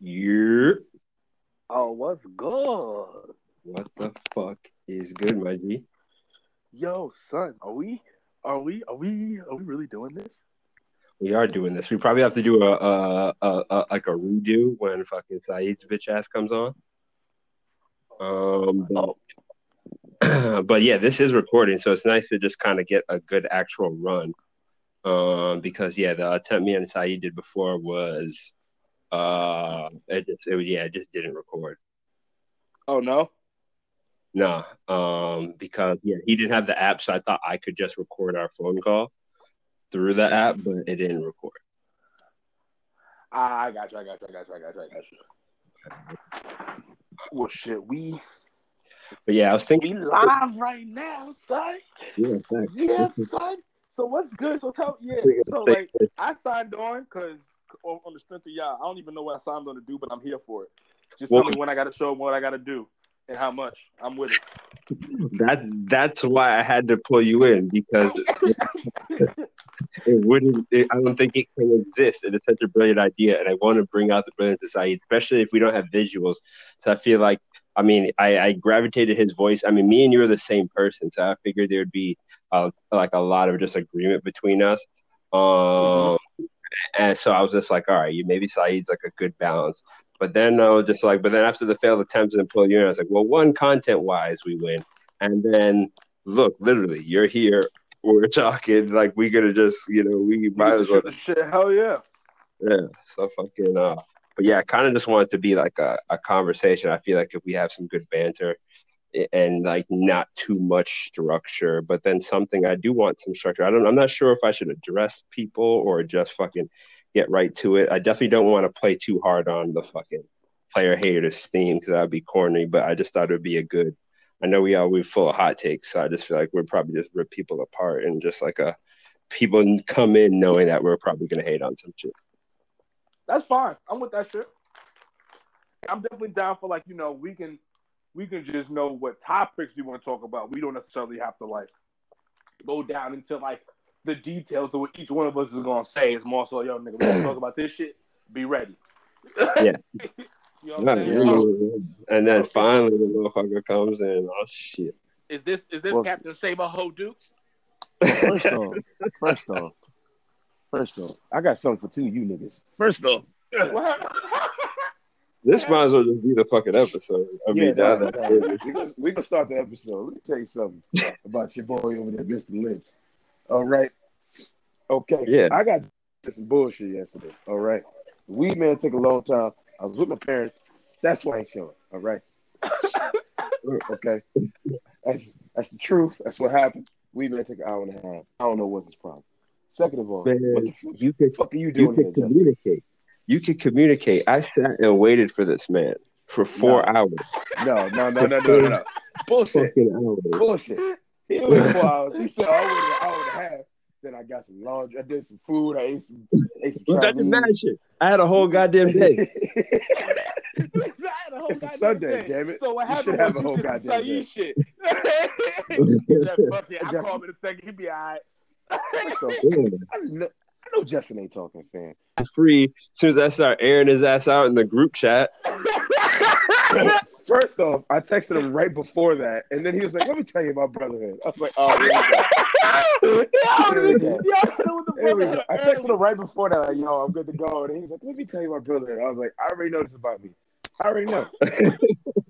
Yeah. Oh, what's good? What the fuck is good, my G? Yo, son, are we are we are we are we really doing this? We are doing this. We probably have to do a, a, a, a like a redo when fucking Saeed's bitch ass comes on. Um, but, but yeah, this is recording, so it's nice to just kind of get a good actual run. Um, because yeah, the attempt me and Saeed did before was, uh, it just it, yeah, it just didn't record. Oh no. No, um, because yeah, he didn't have the app, so I thought I could just record our phone call through the app, but it didn't record. Ah, I got you. I got you. I got you. I got you. I got you. Well, shit, we But yeah, I was thinking. we live right now, son. Yeah, thanks. Yeah, son. So what's good? So tell yeah. So like I signed on because on the strength of y'all, I don't even know what I signed on to do, but I'm here for it. Just tell me when I got to show them what I got to do and how much. I'm with it. That that's why I had to pull you in because it wouldn't. It, I don't think it can exist. And It is such a brilliant idea, and I want to bring out the brilliance of Saeed, especially if we don't have visuals. So I feel like, I mean, I, I gravitated his voice. I mean, me and you are the same person, so I figured there'd be uh, like a lot of disagreement between us. Um, and so I was just like, all right, you maybe Saeed's like a good balance. But then I was just like, but then after the failed attempts and pull you in, I was like, well, one content wise, we win, and then look, literally, you're here. We're talking like we could have just, you know, we might as well Shit, hell yeah. yeah. So fucking uh but yeah, I kind of just want it to be like a, a conversation. I feel like if we have some good banter and like not too much structure, but then something I do want some structure. I don't I'm not sure if I should address people or just fucking get right to it. I definitely don't want to play too hard on the fucking player haters theme because that'd be corny, but I just thought it would be a good I know we are we're full of hot takes, so I just feel like we're probably just rip people apart and just like a people come in knowing that we're probably gonna hate on some shit. That's fine. I'm with that shit. I'm definitely down for like you know we can we can just know what topics we want to talk about. We don't necessarily have to like go down into like the details of what each one of us is gonna say. It's more so yo nigga, we gonna talk about this shit. Be ready. Yeah. you know what I'm Yeah, saying? And then Okay. finally the motherfucker comes in. Oh shit! is this is this Well- Captain Saber Ho Dukes? First off, first off, first off, I got something for two of you niggas. First off, this might as well just be the fucking episode. I yeah, now no, that- no, we gonna we gonna start the episode. Let me tell you something about your boy over there, Mr. Lynch. All right, okay. Yeah. I got some bullshit yesterday. All right, we man took a long time. I was with my parents. That's why I ain't showing. All right. okay. That's that's the truth. That's what happened. We man took an hour and a half. I don't know what's his problem. Second of all, Man, what the fuck, you could fuck are you you doing here, could Justin? communicate. You could communicate. I sat and waited for this man for four No. hours. No, no, no, no, no, no, no. Bullshit. Bullshit. He waited four hours. He said, I waited an hour and a half. Then I got some laundry. I did some food. I ate some, ate some It doesn't Chinese. matter. I had a whole goddamn day. It's a Sunday, damn it. So what You happened should have a whole you did some goddamn Saeed shit. That fuck it. I Just- call him in a second. He be all right. So, I, know, I know Justin ain't talking, fam. Free. As soon as I start airing his ass out in the group chat, First off, I texted him right before that, and then he was like, "Let me tell you about brotherhood." I was like, "Oh, here we go. Here we go. Here we go." I texted him right before that, like, "Yo, I'm good to go," and he was like, "Let me tell you about brotherhood." I was like, "I already know this about me. I already know.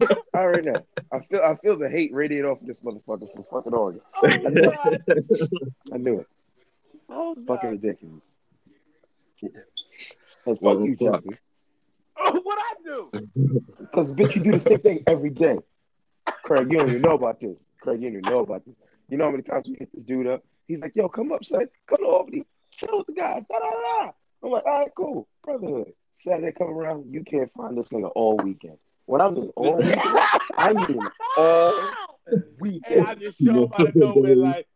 I already know. I feel I feel the hate radiate off of this motherfucker from fucking Oregon. Oh, I knew it. Oh, Fucking God. ridiculous. And What fuck you, fuck? Justin. Oh, what I do? Because bitch, you do the same thing every day. Craig, you don't even know about this. Craig, you don't even know about this. You know how many times we hit this dude up? He's like, yo, come up, son. Come to Albany. Chill with the guys. Da, da, da. I'm like, all right, cool. Brotherhood. Saturday come around, you can't find this nigga all weekend. When I mean all weekend, I mean all And I just show up out of nowhere like,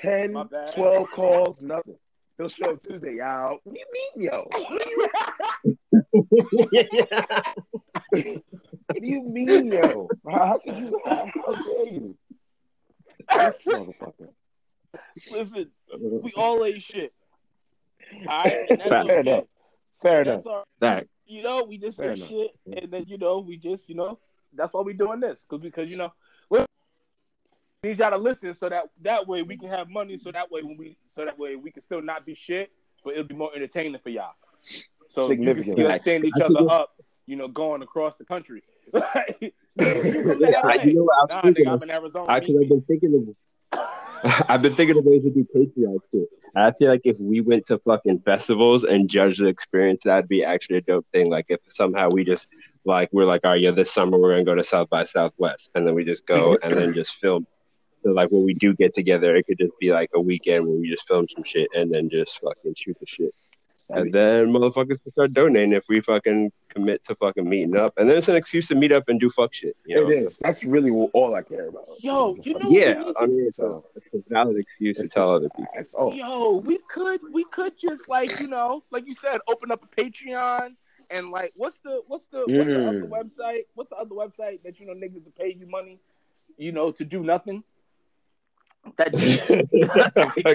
10, 12 calls, nothing. He'll show up Tuesday out. What do you mean, yo? What do you mean, yo? How, could you? How, how dare you? This motherfucker. listen, we all ate shit. All right, that's okay. Enough. Fair enough. all. That You know, we just Fair say enough. shit, and then you know, we just you know, that's why we doing this because because you know, we need y'all to listen so that that way we can have money. So that way when we so that way we can still not be shit, but it'll be more entertaining for y'all. So you can Significantly. stand each other up, you know, going across the country. you from Yeah, you know I was Nah, nigga. I'm in Arizona. I, Meet cause I've been thinking of I've been thinking of ways to do Patreon. And I feel like if we went to fucking festivals and judged the experience, that'd be actually a dope thing. Like if somehow we just like we're like, all right, yeah, this summer we're gonna go to South by Southwest, and then we just go and then just film. So like when we do get together, it could just be like a weekend where we just film some shit and then just fucking shoot the shit. And then motherfuckers can start donating if we fucking commit to fucking meeting up. And then it's an excuse to meet up and do fuck shit. You know? It is. That's really all I care about. Yo, you know, Yeah, what we I mean, it's a, it's a valid excuse to tell other people. That's to- all. yo, we could we could just like you know, like you said, open up a Patreon and like what's the what's the what's the other Mm. website? What's the other website that you know niggas will pay you money, you know, to do nothing? That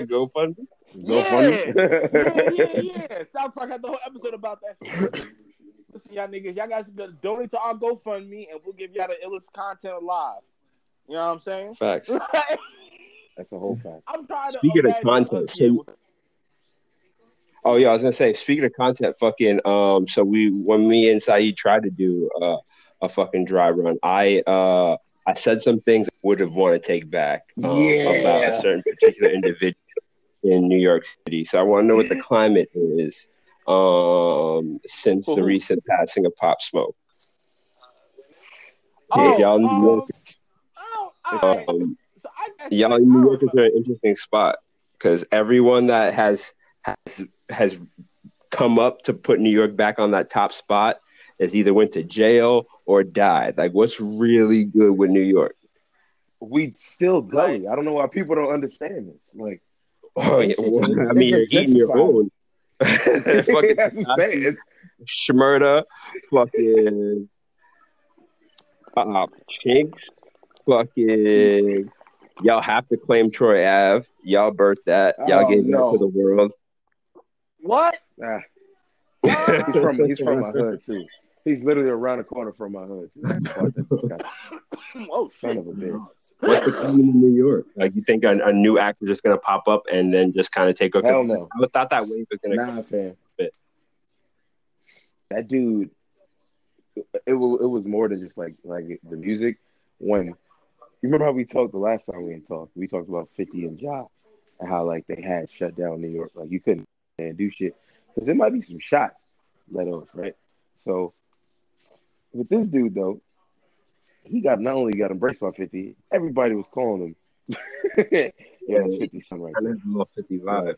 GoFundMe. Go Yeah. funny. yeah, yeah, yeah. South Park had the whole episode about that. Listen, y'all niggas, y'all guys better donate to our GoFundMe and we'll give y'all the illest content alive. You know what I'm saying? Facts. That's a whole fact. I'm trying to Speaking of content, so- Oh yeah, I was gonna say. Speaking of content, fucking. Um, so we when me and Saeed tried to do uh, a fucking dry run, I uh I said some things I would have want to take back um, Yeah. about a certain particular individual in New York City. So I want to know what the climate is um since the recent passing of Pop Smoke. Oh, y'all New um, Yorkers, oh, all right. um, So I y'all in New don't York is an interesting spot because everyone that has has has come up to put New York back on that top spot has either went to jail or died. Like, what's really good with New York? We still gully. I don't know why people don't understand this. Like, Oh, yeah, well, I mean, you're eating your own. fucking I'm Shmurda, fucking uh, Chinx, fucking. Y'all have to claim Troy Ave. Y'all birthed that. Y'all Oh, gave no. that to the world. What? ah, he's from he's from my hood too. He's literally around the corner from my hood. Too. That's the part that's disgusting. Oh Son of a bitch. What's the climate in New York? Like, you think a, a new actor is just gonna pop up and then just kind of take over? Hell no. I thought that wave was gonna. Nah, fam. bit. That dude, it wa- it was more than just like like the music. When you remember how we talked the last time we had talked, we talked about Fifty and Ja and how like they had shut down New York, like you couldn't do shit because there might be some shots let off, right? So with this dude though, he got not only got embraced by Fifty, everybody was calling him. yeah, it's Fifty son right Kind of a little fifty vibe.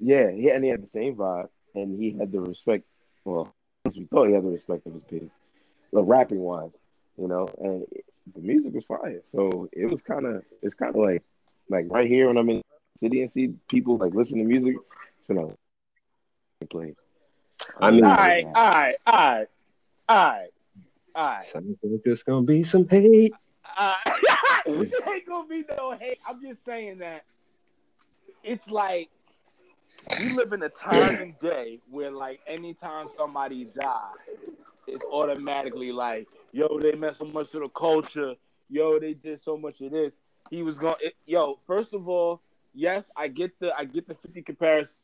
yeah, he and he had the same vibe, and he had the respect. Well, at we thought he had the respect of his peers, the rapping wise, you know. And it- the music was fire, so it was kind of it's kind of like like right here when I'm in the city and see people like listen to music. It's been a play. I mean- All right, all right, all right, all right, all right. Sounds like there's gonna be some hate. Uh, it ain't gonna be no hate. I'm just saying that it's like we live in a time and day where like anytime somebody dies, it's automatically like, yo, they messed so much of the culture. Yo, they did so much of this. He was going. It, yo, first of all, yes, I get the I get the 50 comparison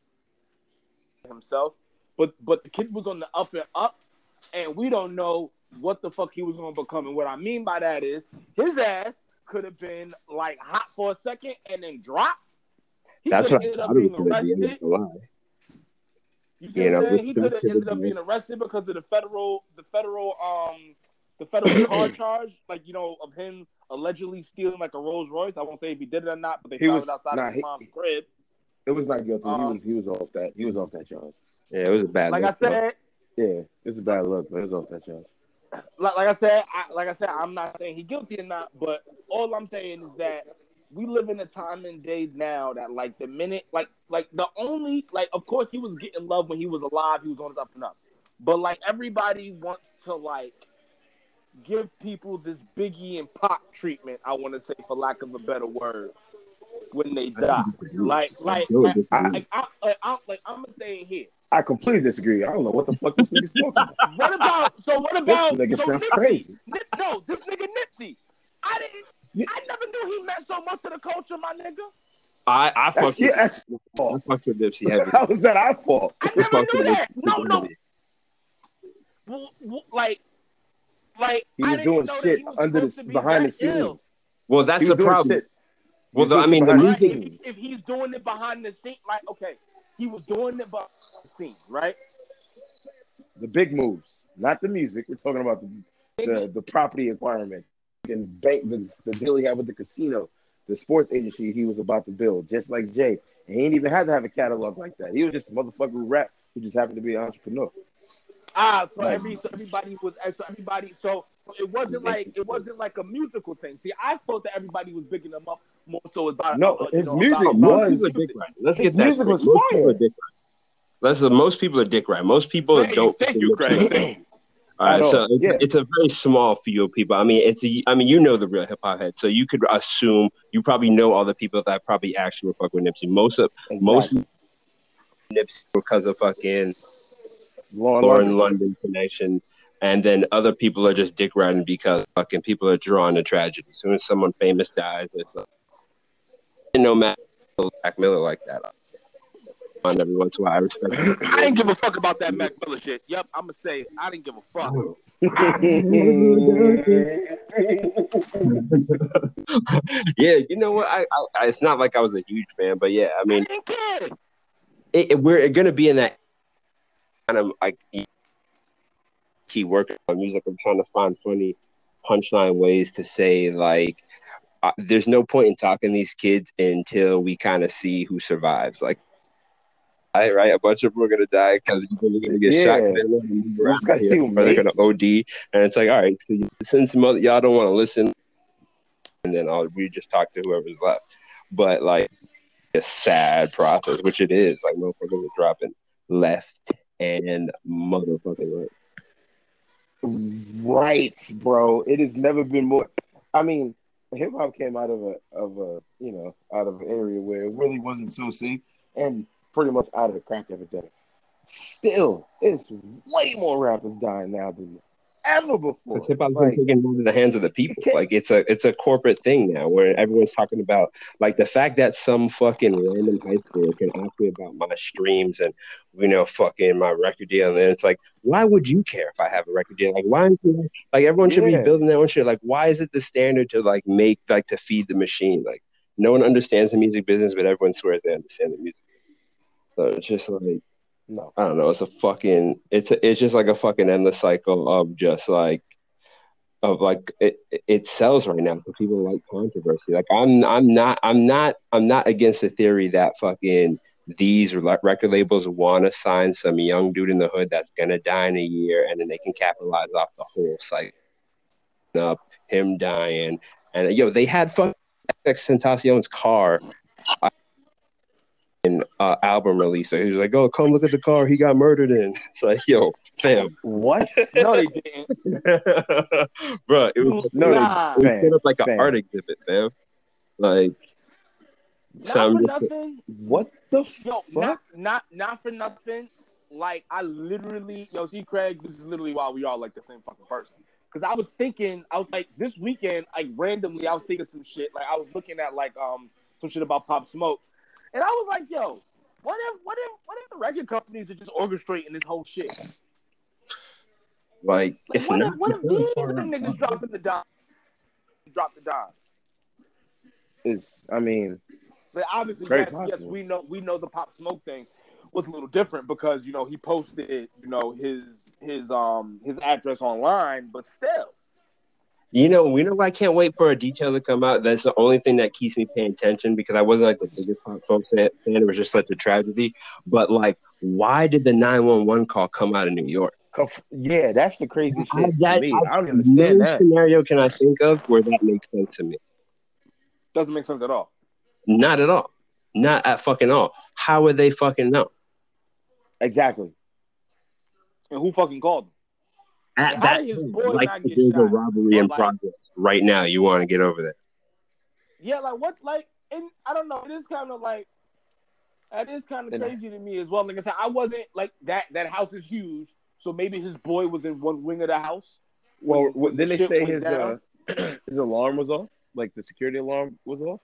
himself, but but the kid was on the up and up, and we don't know what the fuck he was going to become. And what I mean by that is his ass could have been like hot for a second and then drop. He That's could what have I ended thought up it was being gonna be. I'm arrested. gonna lie. You see You know, He could have ended up being arrested because of the federal, the federal, um, the federal car charge, like you know, of him allegedly stealing like a Rolls Royce. I won't say if he did it or not, but they He found was- it outside nah, of his he- mom's crib. It was not guilty. he Um, was he was off that. He was off that charge. Yeah, it was a bad. Like I look, though. said, Yeah, it's a bad look, but it was off that charge. Like, like I said, I, like I said, I'm not saying he guilty or not, but all I'm saying is that we live in a time and day now that like the minute, like like the only like of course he was getting love when he was alive, he was on his up and up, but like everybody wants to like give people this Biggie and Pop treatment. I want to say, for lack of a better word, when they die, like like like, just- like, I, like, I, like I'm saying here, I completely disagree. I don't know what the fuck this nigga's talking about. What about so? What about This nigga so sounds Nipsey? crazy. Nip, no, this nigga Nipsey. I didn't. Yeah. I never knew he meant so much to the culture, my nigga. I I That's, fucked yeah, with, that's I fucked with Nipsey heavy. how is that our fault? I I never fucked knew that. Nipsey No, no, heavy. w- w- like, like He I was didn't doing know shit was under the supposed to be behind the scenes. ill. Well, that's He the problem. shit. Well, the, I mean, the doing Right? behind music. If, if he's doing it behind the scene, like, okay, he was doing it behind the scenes, right? The big moves, not the music. We're talking about the the, the property acquirement and bank the, the deal he had with the casino, the sports agency he was about to build, just like Jay. And he ain't even had to have a catalog like that. He was just a motherfucker who rap who just happened to be an entrepreneur. Ah, so Right. every so everybody was so everybody so it wasn't like it wasn't like a musical thing. See, I thought that everybody was bigging him up more so about No, uh, you his know, music about- Most was- people are dick riding. Let's his get that music straight. was most people fire. are dick riding. Let's, uh, most people are dick riding. Most people Thank you, don't. thank you, Craig. All right, so it's, yeah. it's a very small few of people. I mean, it's a, I mean, you know the real hip hop head, so you could assume you probably know all the people that probably actually were fucking with Nipsey. Most of most Exactly. Nipsey because of fucking Lauren Lauren London. London connection, and then other people are just dick riding because fucking people are drawn to tragedy. As soon as someone famous dies, it's like, no matter Mac Miller like that. On every once in a while, I respect. I didn't give a fuck about that Mac Miller shit. Yep, I'm gonna say I didn't give a fuck. yeah, you know what? I, I, it's not like I was a huge fan, but yeah, I I mean, didn't it, it- we're going to be in that kind of like keep working on music. I'm trying to find funny punchline ways to say like, uh, there's no point in talking to these kids until we kind of see who survives. Like, I right, a bunch of them are gonna die because they're gonna get Yeah. shot. they don't know how to move around gotta here, see or who they're gonna OD, and it's like, all right, so since mother, y'all don't want to listen, and then I'll, we just talk to whoever's left. But like, a sad process, which it is. Like, motherfuckers are dropping left and motherfucking right. Right, bro. It has never been more. I mean, hip hop came out of a of a you know out of an area where it really wasn't so safe, and pretty much out of the crack epidemic. Still, it's way more rappers dying now than ever before. Hip hop's Like, taken into the hands of the people. Like it's a it's a corporate thing now, where everyone's talking about like the fact that some fucking random high school can ask me about my streams and you know fucking my record deal, and then it's like, why would you care if I have a record deal? Like why? Like everyone should Yeah. be building their own shit. Like why is it the standard to like make like to feed the machine? Like no one understands the music business, but everyone swears they understand the music. So it's just like. no, I don't know. It's a fucking. It's a, it's just like a fucking endless cycle of just like of like it. It sells right now because people like controversy. Like I'm. I'm not. I'm not. I'm not against the theory that fucking these record labels want to sign some young dude in the hood that's gonna die in a year, and then they can capitalize off the whole cycle. Up him dying, and yo, they had fucking Tentacion's car uh, album release. So he was like, "Oh, come look at the car he got murdered in." It's like, yo, fam, what? No, they didn't. bro, it was, No, Nah. set up like an art exhibit, fam. Like, Not So for just- nothing. What the Yo, fuck? not not not for nothing. Like I literally, yo, see, Craig, this is literally why we all like the same fucking person. Because I was thinking, I was like, this weekend, like randomly, I was thinking some shit. Like I was looking at like um some shit about Pop Smoke, and I was like, yo, what if what if what if the record companies are just orchestrating this whole shit? Like, like it's what not. if what if these are the niggas dropping the dime? Drop the dime. Is I mean, But obviously, yes, yes, we know we know the Pop Smoke thing was a little different because you know he posted you know his his um his address online, but still, You know, we know I can't wait for a detail to come out. That's the only thing that keeps me paying attention because I wasn't like the biggest Pop Smoke fan. It was just such a tragedy. But like, why did the nine one one call come out of New York? Oh, yeah, that's the crazy shit I, to that, me. I- I don't understand no that. scenario can I think of where that makes sense to me. doesn't make sense at all. Not at all. Not at fucking all. How would they fucking know? Exactly. And who fucking called him? At How that point, like not get there's a shot? robbery in Like- progress right now. You want to get over there? Yeah, like what? Like, and I don't know. It is kind of like That is kind of crazy to me as well. Like I said, I wasn't like that. That house is huge, so maybe his boy was in one wing of the house. Well, when- what, when then they say his uh, his alarm was off, like the security alarm was off.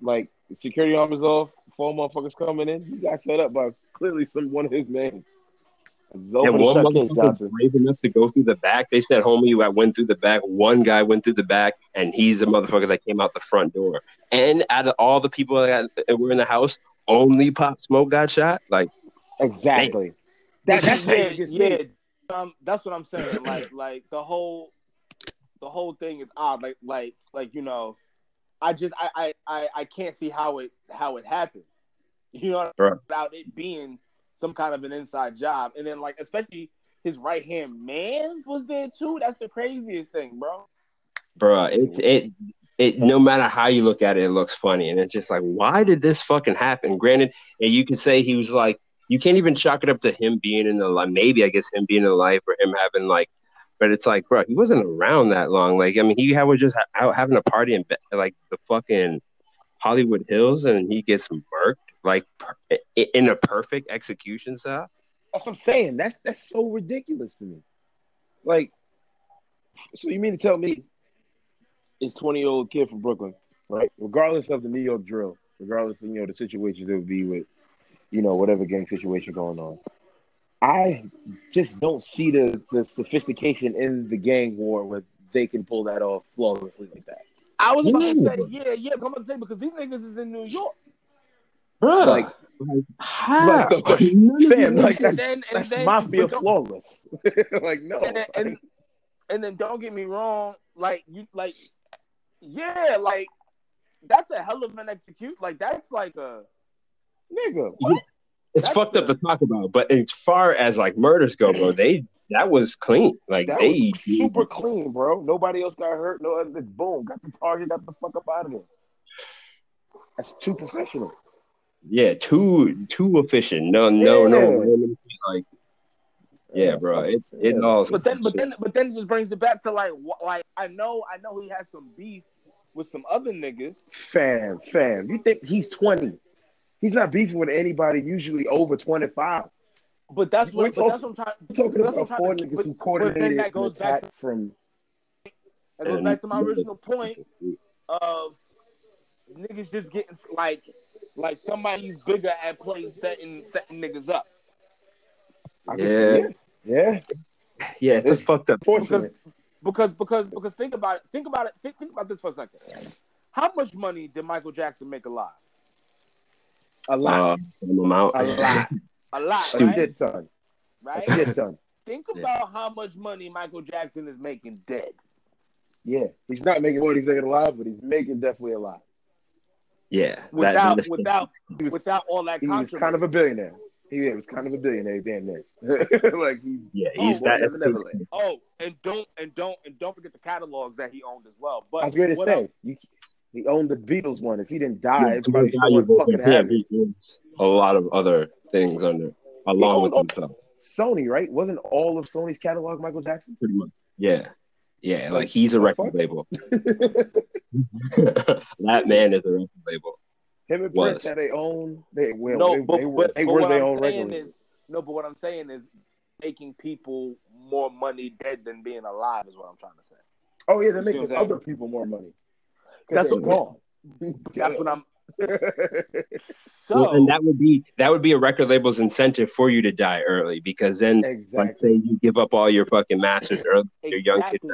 Like security alarm was off. Four motherfuckers coming in. He got set up by clearly some one of his men. Yeah, Open one motherfucker Johnson. brave enough to go through the back. They said, "Homie, you went through the back." One guy went through the back, and he's the motherfucker that came out the front door. And out of all the people that that were in the house, only Pop Smoke got shot. Like, Exactly. That, that's how yeah, you get yeah. Um, that's what I'm saying. Like, like the whole, the whole thing is odd. Like, like, like you know, I just, I, I, I, I can't see how it, how it happened. You know, Right. without it being some kind of an inside job, and then like, especially his right hand man was there too. That's the craziest thing, bro. bruh, it it it. No matter how you look at it, it looks funny, and it's just like, why did this fucking happen? Granted, and you could say he was like, you can't even chalk it up to him being in the life. Maybe I guess him being in the life or him having like. But it's like, bro, he wasn't around that long. Like, I mean, he was just out having a party in like the fucking Hollywood Hills, and he gets murked like per- in a perfect execution style. That's what I'm saying. That's that's so ridiculous to me. Like, so you mean to tell me this 20 year old kid from Brooklyn, right? Regardless of the New York drill, regardless of you know the situations it would be with, you know, whatever gang situation going on. I just don't see the the sophistication in the gang war where they can pull that off flawlessly like that. I was about to say, yeah, yeah. I'm about to say because these niggas is in New York. Bro, Like- like, how? Like, the- None Fam, like that's, then- that's then- mafia flawless. like no, and then, and, and then don't get me wrong, like you like yeah, like that's a hell of an execute. Like that's like a nigga. it's That's fucked up to talk about, but as far as like murders go, bro, they that was clean. Like That they was super clean, bro. Nobody else got hurt. No other. Boom, got the target. Got the fuck up out of there. That's too professional. Yeah, too too efficient. No, no, no, Yeah. random shit, like yeah, bro. It it Yeah. all. but then but then but then it just brings it back to like wh- like I know I know he has some beef with some other niggas. Fam, fam. You think he's twenty? He's not beefing with anybody. Usually over twenty five. But that's We're what but that's what I'm trying We're talking that's what about I'm four to- niggas who but- but then coordinated that an goes back attack from. that goes and- back to my original point of niggas just getting like like somebody's bigger at playing setting setting niggas up. I Yeah. Yeah, Yeah, it's, It's- fucked up. fortunate. Because because because think about it. Think about it. Think, think about this for a second. How much money did Michael Jackson make alive? A lot, Uh, some amount. a lot, A lot, a right? shit ton, Right? a shit ton. Think Yeah. about how much money Michael Jackson is making dead. Yeah, he's not making what he's making alive, but he's making definitely a lot. Yeah, Without that's- without He was, without all that he was kind of a billionaire. He was kind of a billionaire, damn near. like he, yeah, he's Oh, that. Never Neverland. oh, and don't and don't and don't forget the catalogs that he owned as well. But I was going to say, you, he owned the Beatles one. If he didn't die, it's it's probably more someone fucking than him. have. He owns a lot of other things under, along with himself. Sony, right? Wasn't all of Sony's catalog Michael Jackson? Pretty much. Yeah, yeah. Like he's a record the label. that man is a record label. Him and Was. Prince had their own. They well, no, they, but, they were but, they but were what their I'm own saying is no. But what I'm saying is making people more money dead than being alive is what I'm trying to say. oh yeah, they're making what I'm saying? other people more money. That's That's what- gone. That's what I'm. So well, and that would be that would be a record label's incentive for you to die early because then, like, exactly. say you give up all your fucking masters early, your young kids,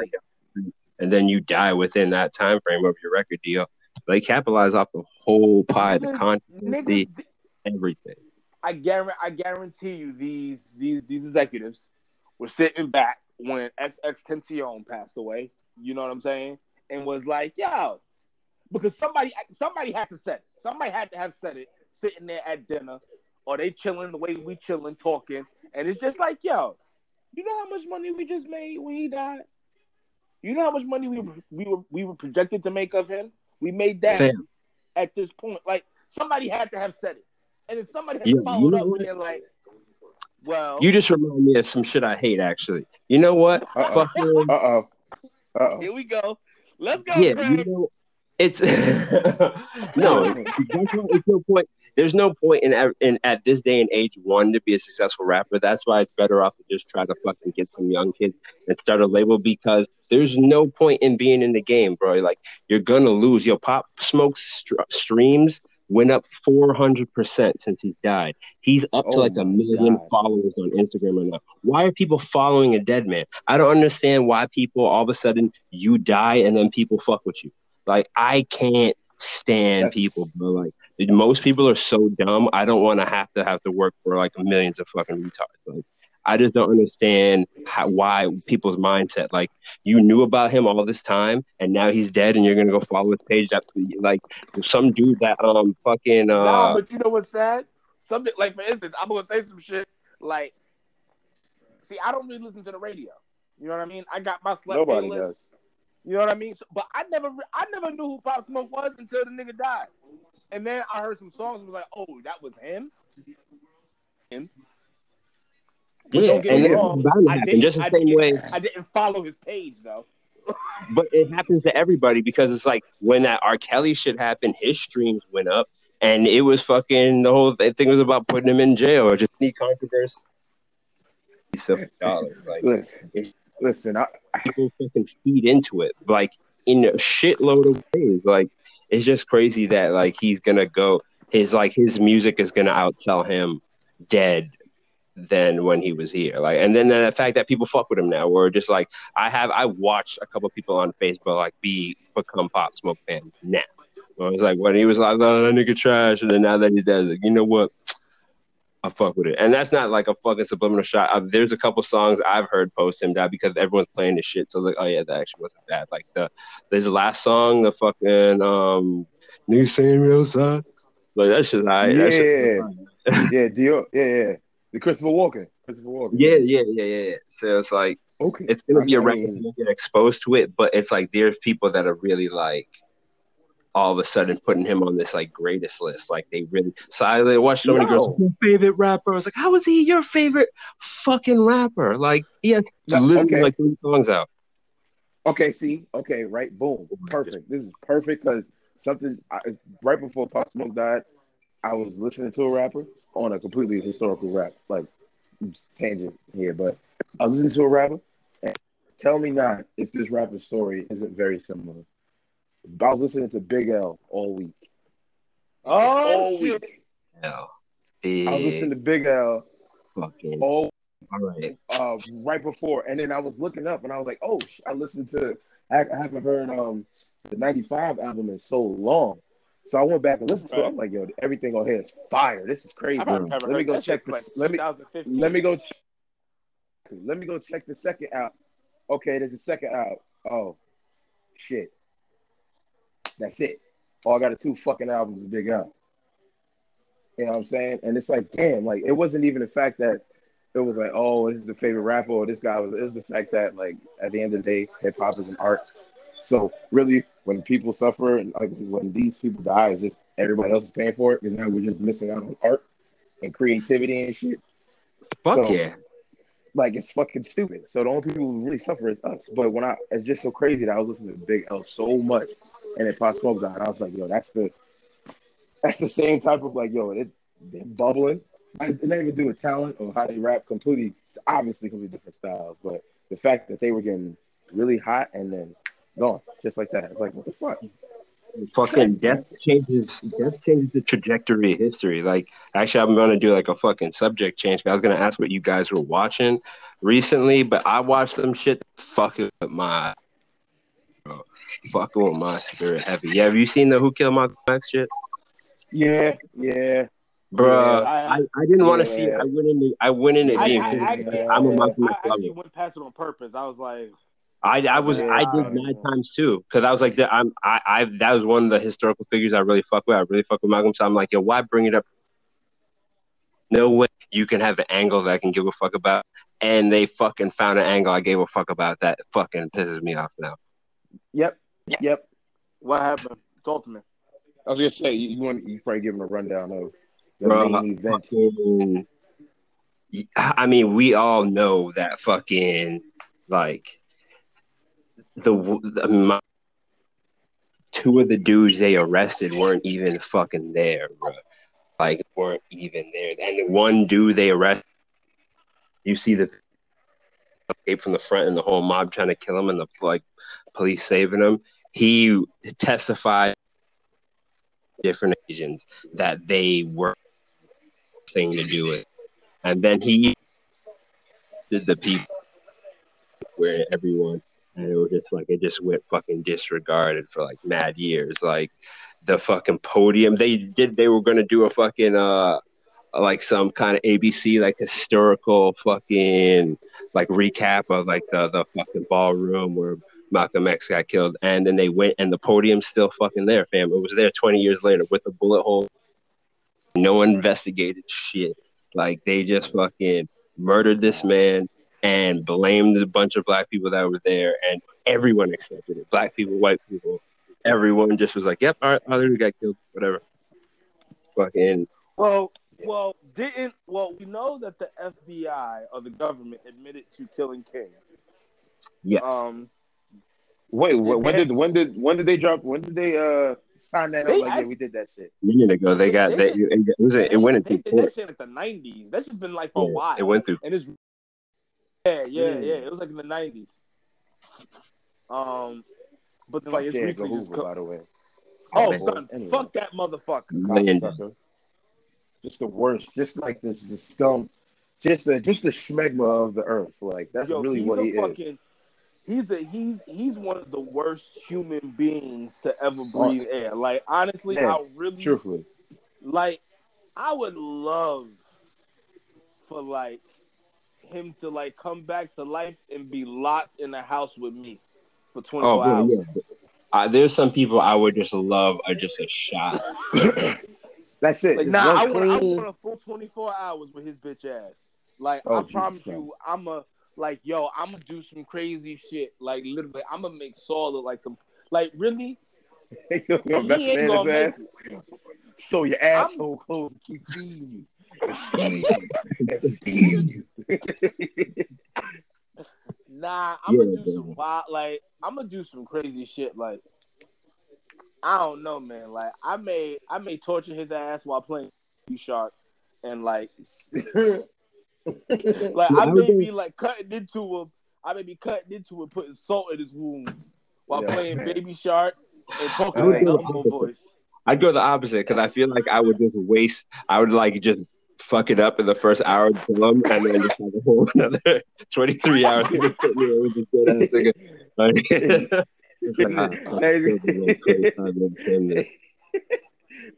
and then you die within that time frame of your record deal. They capitalize off the whole pie, the content, the everything. I guarantee, I guarantee you, these these these executives were sitting back when XX Tension passed away. You know what I'm saying? And was like, yo, because somebody somebody had to say it. Somebody had to have said it, sitting there at dinner, or they chilling the way we chilling, talking, and it's just like, yo, you know how much money we just made when he died? You know how much money we were, we were we were projected to make of him? We made that Fam, at this point. Like somebody had to have said it, and then somebody had Yeah, to you follow know up what? with it like, well, you just remind me of some shit I hate. Actually, you know what? Uh-oh. Fucking Uh oh. Uh oh. here we go. Let's go, yeah, Craig. you know, It's no, it's no point. There's no point in, in at this day and age one to be a successful rapper. That's why it's better off to just try to fucking get some young kids and start a label because there's no point in being in the game, bro. Like you're gonna lose. Your pop smoke st- streams went up 400% since he's died. He's up to oh like a million God. followers on Instagram right now. Why are people following a dead man? I don't understand why people all of a sudden you die and then people fuck with you. Like I can't stand That's... people, bro. Like most people are so dumb. I don't want to have to have to work for like millions of fucking retards. Like I just don't understand how, why people's mindset. Like you knew about him all this time, and now he's dead, and you're gonna go follow his page. That like some dude that um fucking. Uh, nah, but you know what's sad? Something like for instance, I'm gonna say some shit like. See, I don't really listen to the radio. You know what I mean? I got my select Nobody does. You know what I mean? So, but I never, I never knew who Pop Smoke was until the nigga died. And then I heard some songs and was like, oh, that was him. Him. But yeah, and it wrong, happen just the I same way. I didn't follow his page though. but it happens to everybody because it's like when that R. Kelly shit happened, his streams went up, and it was fucking the whole thing was about putting him in jail or just any controversy. Dollars, like listen, I, people fucking feed into it like in a shitload of ways. Like it's just crazy that like he's gonna go. His like his music is gonna outsell him dead than when he was here. Like, and then the fact that people fuck with him now, or just like I have, I watched a couple people on Facebook like be become Pop Smoke fans now. I was like when he was like, "Oh, that nigga trash," and then now that he does like, you know what? I fuck with it, and that's not like a fucking subliminal shot. Uh, there's a couple songs I've heard post him that because everyone's playing this shit. So like, oh yeah, that actually wasn't bad. Like the there's the last song, the fucking um, new saying real side. Like that shit's alright. Yeah, yeah, Dior, yeah, yeah. The Christopher Walken. Christopher Walken. Yeah, yeah, yeah, yeah. So it's like okay, it's gonna be a record you get exposed to it, but it's like there's people that are really like all of a sudden putting him on this like greatest list. Like they really so I watched so many no. girls your favorite rapper. I was like, How is he your favorite fucking rapper? Like he has no, literally okay. like three songs out. Okay, see, okay, right, boom, perfect. This is perfect because something I, right before Pop Smoke died, I was listening to a rapper on a completely historical rap, like tangent here, but I was listening to a rapper and tell me not if this rapper's story isn't very similar. I was listening to Big L all week. Oh, all week. L. I was listening to Big L Fucking. all all right. Uh, right before, and then I was looking up, and I was like, "Oh, I listened to. I, I haven't heard um the '95 album in so long." So I went back and listened to it. I'm like, yo, everything on here is fire. This is crazy. Let me go check this. Let me let me go. Ch- let me go check the second out. Okay, there's a second out. Oh, shit. That's it. All I got are two fucking albums Big L. You know what I'm saying? And it's like, damn, like it wasn't even the fact that it was like, oh, this is the favorite rapper or this guy was. It was the fact that like at the end of the day, hip hop is an art. So really, when people suffer and like when these people die, it's just everybody else is paying for it because now we're just missing out on art and creativity and shit. Fuck so, yeah. Like it's fucking stupid. So the only people who really suffer is us. But when I it's just so crazy that I was listening to Big L so much and it Pop Smoke died, I was like, yo, that's the that's the same type of like, yo, it they're bubbling. I didn't even do with talent or how they rap completely obviously completely different styles, but the fact that they were getting really hot and then gone just like that. It's like what the fuck. Fucking death changes. Death changes the trajectory of history. Like, actually, I'm gonna do like a fucking subject change. But I was gonna ask what you guys were watching recently, but I watched some shit fucking my, fucking with my spirit heavy. Yeah, have you seen the Who Killed Malcolm X shit? Yeah, yeah. Bro, yeah, I, I, didn't want to see it. I went in. The, I went in it being. I, I, I'm a Malcolm X lover. I actually went past it on purpose. I was like, I, I was yeah, I did nine times too because I was like I'm I, I that was one of the historical figures I really fuck with. I really fuck with Malcolm. So I'm like, yo, why bring it up? No way you can have an angle that I can give a fuck about, and they fucking found an angle I gave a fuck about that fucking pisses me off now. Yep, yep. What happened? Talk to me. I was gonna say you want you probably give him a rundown of the Bro, main event. Fucking, I mean, we all know that fucking like the, the my, two of the dudes they arrested weren't even fucking there, bro. Like weren't even there. And the one dude they arrested, you see the escape from the front and the whole mob trying to kill him and the like police saving him. He testified different occasions that they were thing to do it. And then he did the people where everyone and it was just like it just went fucking disregarded for like mad years. Like the fucking podium, they did they were gonna do a fucking uh like some kind of ABC like historical fucking like recap of like the the fucking ballroom where Malcolm X got killed, and then they went and the podium's still fucking there, fam. It was there 20 years later with a bullet hole. No one investigated shit. Like they just fucking murdered this man and blamed a bunch of black people that were there, and everyone accepted it. Black people, white people, everyone just was like, "Yep, all right, other got killed, whatever." Fucking. Well, well, didn't well we know that the FBI or the government admitted to killing King. Yes. Um. Wait, Did when did when did when did they drop? When did they uh sign that They up? Like, yeah, we did that shit. a minute ago, they got they, it was it went into did court. that shit in the nineties. That's just been like for a while. It went through. and it's yeah, yeah, Mm. yeah. It was like in the nineties. Um, but then, like it's Dan recently Hoover, co- by the way. oh man. son, Anyway. fuck that motherfucker. Million. Cocksucker. Just the worst. Just like the, the scum. Just the just the schmegma of the earth. Like that's Yo, really what a he is. Fucking. He's a he's he's one of the worst human beings to ever breathe air. Like honestly, Yeah, I really Truthfully. like. I would love for like him to like come back to life and be locked in a house with me for twenty Oh, four bro, hours. yeah. Uh, there's some people I would just love are just a shot. That's it. Like, nah, I want, I want a full 24 hours with his bitch ass. Like, Oh, I Jesus promise Christ. you, I'm a, like, yo, I'm gonna do some crazy shit. Like, literally, I'm gonna make Saul look like some, like, really? Yo, He ain't gonna make ass. So your asshole clothes keep feeding you. And feeding you. And feeding you. Nah, I'm Yeah, gonna do baby. some wild, like, I'm gonna do some crazy shit. Like, I don't know, man. Like, I may, I may torture his ass while playing Shark, and like, like I may be like cutting into him. I may be cutting into him, putting salt in his wounds while Yeah. playing Baby Shark and talking I in a go the opposite. voice. I'd go the opposite because I feel like I would just waste. I would like just fuck it up in the first hour, kill him, and then just have a whole another 23 hours to just sit there with this good ass nigga. Like,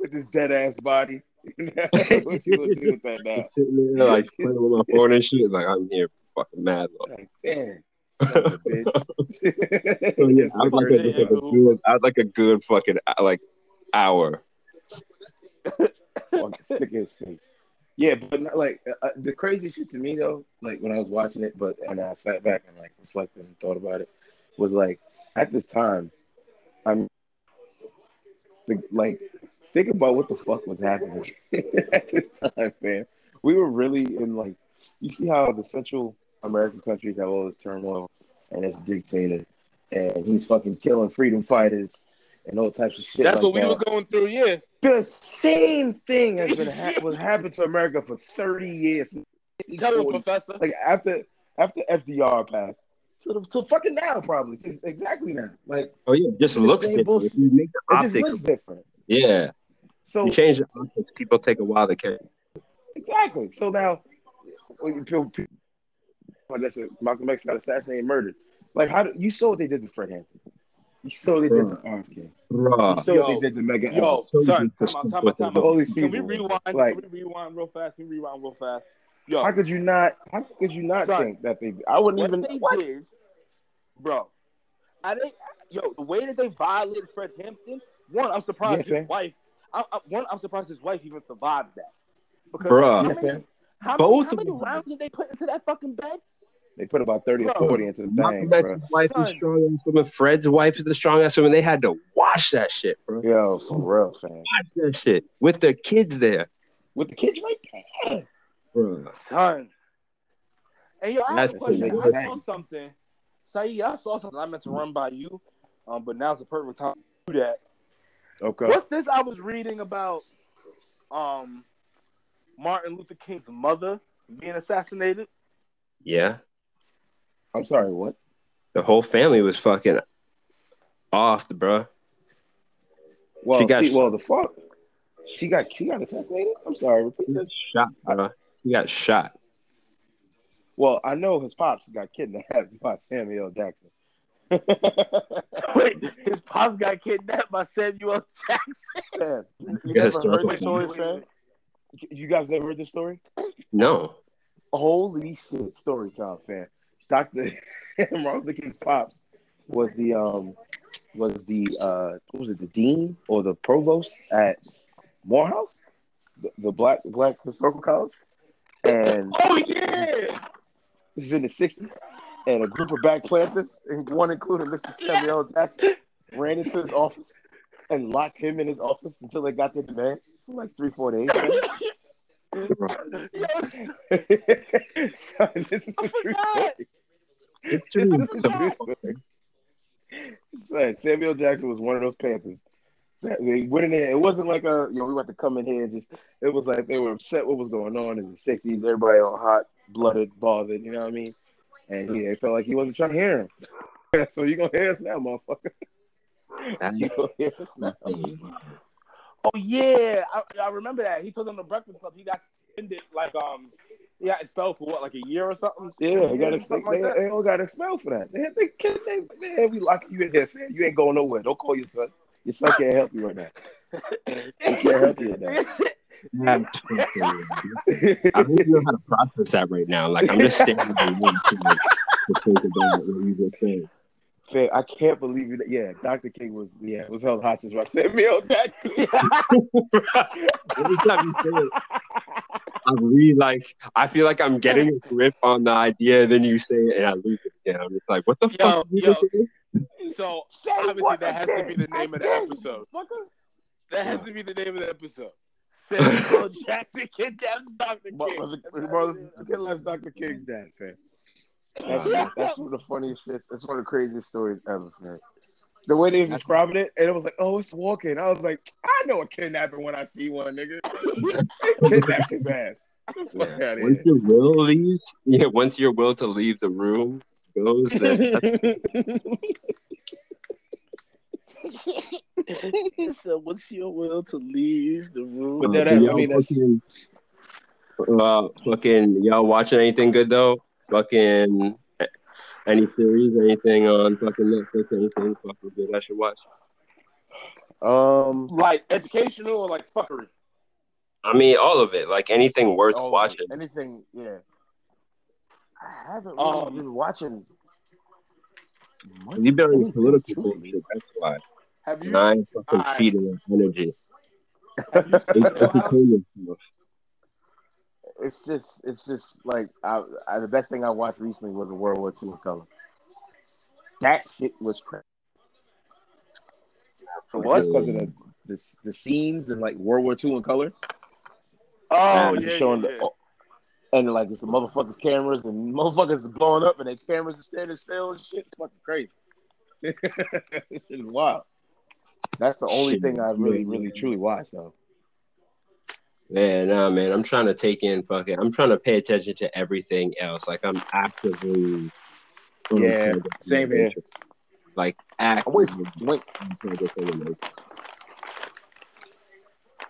with this dead ass body. what you gonna do with that now? Sitting there like playing with my phone and shit. Like I'm here fucking mad. Though. Like, damn. son of a bitch. So yeah, I'd like, a, like a good. I'd like a good fucking like hour. fucking sick of his face. Yeah, but not, like uh, uh, the crazy shit to me though, like when I was watching it, but and I sat back and like reflected and thought about it, was like at this time, I'm like think about what the fuck was happening at this time, man. We were really in like you see how the Central American countries have all this turmoil and it's dictator, and he's fucking killing freedom fighters and all types of shit. That's like what we that. were going through, yeah. The same thing has been ha- was happening to America for thirty years. Tell me, Professor. Like after after FDR passed, to the to fucking now probably It's exactly now. Like Oh yeah, just The looks same different. bullshit. If you make the it just looks different. yeah, So you change the optics. People take a while to catch. exactly. So now, when you feel, well, that's it. Malcolm X got assassinated, and murdered. Like how do, you saw what they did to Fred Hampton? You saw what they did to RFK. You saw Yo, what they did to Medgar. Yo, Evers. son, you time out, just time out, time out. all these Can we rewind? Like- Can we rewind real fast? Can we rewind real fast? Yo, How could you not? How could you not Son, think that they? I wouldn't what even. they What? did, bro. I think, yo, the way that they violated Fred Hampton. One, I'm surprised Yeah, his fam. wife. I, I, one, I'm surprised his wife even survived that. Because Bruh. how many, how Both many, how many rounds did they put into that fucking bed? They put about thirty or forty into the thing, Malcolm bro. X's wife is strong ass woman. Fred's wife is the strong ass woman. They had to wash that shit, bro. Yo, for real, fam. Wash that shit with their kids there, With the kids right there. bro. Son. And yo, I have a question. what I saw something. Saeed, I saw something I meant to run by you, um, but now's the perfect time. To do that. Okay. What's this I was reading about um Martin Luther King's mother being assassinated? Yeah, I'm sorry. What? the whole family was fucking off, bro. Well, She got see, well, the fuck. She got she got assassinated. I'm sorry. Repeat this. shot, bro. He got shot. Well, I know his pops got kidnapped by Samuel Jackson. Wait, his pops got kidnapped by Samuel Jackson. Sam, you You never guys heard don't- this story, Sam? You guys never heard this story? No. Holy shit, story time, fam. Doctor Martin Luther King's pops was the um was the uh what was it the dean or the provost at Morehouse, the, the black black historical college, and Oh yeah. this is in the '60s, and a group of Black Panthers, and one including Mr. Samuel Jackson, ran into his office and locked him in his office until they got their demands for like three, four days. Son, this is a oh true story. It's This true. is a true story. Son, Samuel Jackson was one of those Panthers. They went in there. It wasn't like a you know we want to come in here and just. It was like they were upset what was going on in the '60s. Everybody all hot, blooded, bothered. You know what I mean? And he they felt like he wasn't trying to hear him. so you gonna hear us now, motherfucker? You gonna hear us now? Oh yeah, I, I remember that. He told them the Breakfast Club. He got suspended like um, he got expelled for what like a year or something. Yeah, they got something expelled. like they, that. they all got expelled for that. They, they, they, they, man, we lock you in here, man. You ain't going nowhere. Don't call your son. Your son can't help you right now. He can't help you right now. That's fucking- I don't even know how to process that right now. Like I'm just standing there waiting to, to think about what you just said. I can't believe you. Yeah, Dr. King was yeah was held hostage by Samuel Jackson. Every time you say it, I really like. I feel like I'm getting a grip on the idea, and then you say it, and I lose it again. I'm just like, what the Yo, fuck? did you yo. So Say obviously that has to be the name of the Again, episode. That has to be the name of the episode. Samuel Jackson kidnaps Dr. King. but- brother, Kid Les Dr. King's dad, fam. That's, that's one of the funniest shit. That's one of the craziest stories ever, man. The way they was describing it, and it was like, "Oh, it's walking." I was like, "I know a kidnapping when I see one, nigga." They kidnapped his ass. Get the fuck Yeah. Once here. your will leaves, yeah. Once your will to leave the room goes, then so what's your will to leave the room? But that is- I mean, that's- fucking, uh, fucking, y'all watching anything good though? Fucking, any series, anything on fucking Netflix, anything fucking good I should watch? Um, like educational or like fuckery? I mean, all of it, like anything worth oh, watching. anything? Yeah. I haven't really Um, been watching. You've been on anything, political truly. that's why. Have you? Nine fucking Alright. feet of energy. You It's Full House? entertainment stuff. It's just, it's just like I, I, the best thing I watched recently was a World War II in color. That shit was crazy. For what? Just because of the, the the scenes and like World War II in color. Oh and yeah, showing yeah, yeah. the and like it's the motherfuckers cameras and motherfuckers blowing up and their cameras are standing still and shit. It's fucking crazy. this shit is wild. That's the only Shit. thing I really, really, truly watched though. Yeah, nah, man. I'm trying to take in fucking. I'm trying to pay attention to everything else. Like I'm actively. Yeah, same here. Like I'm waiting, wait,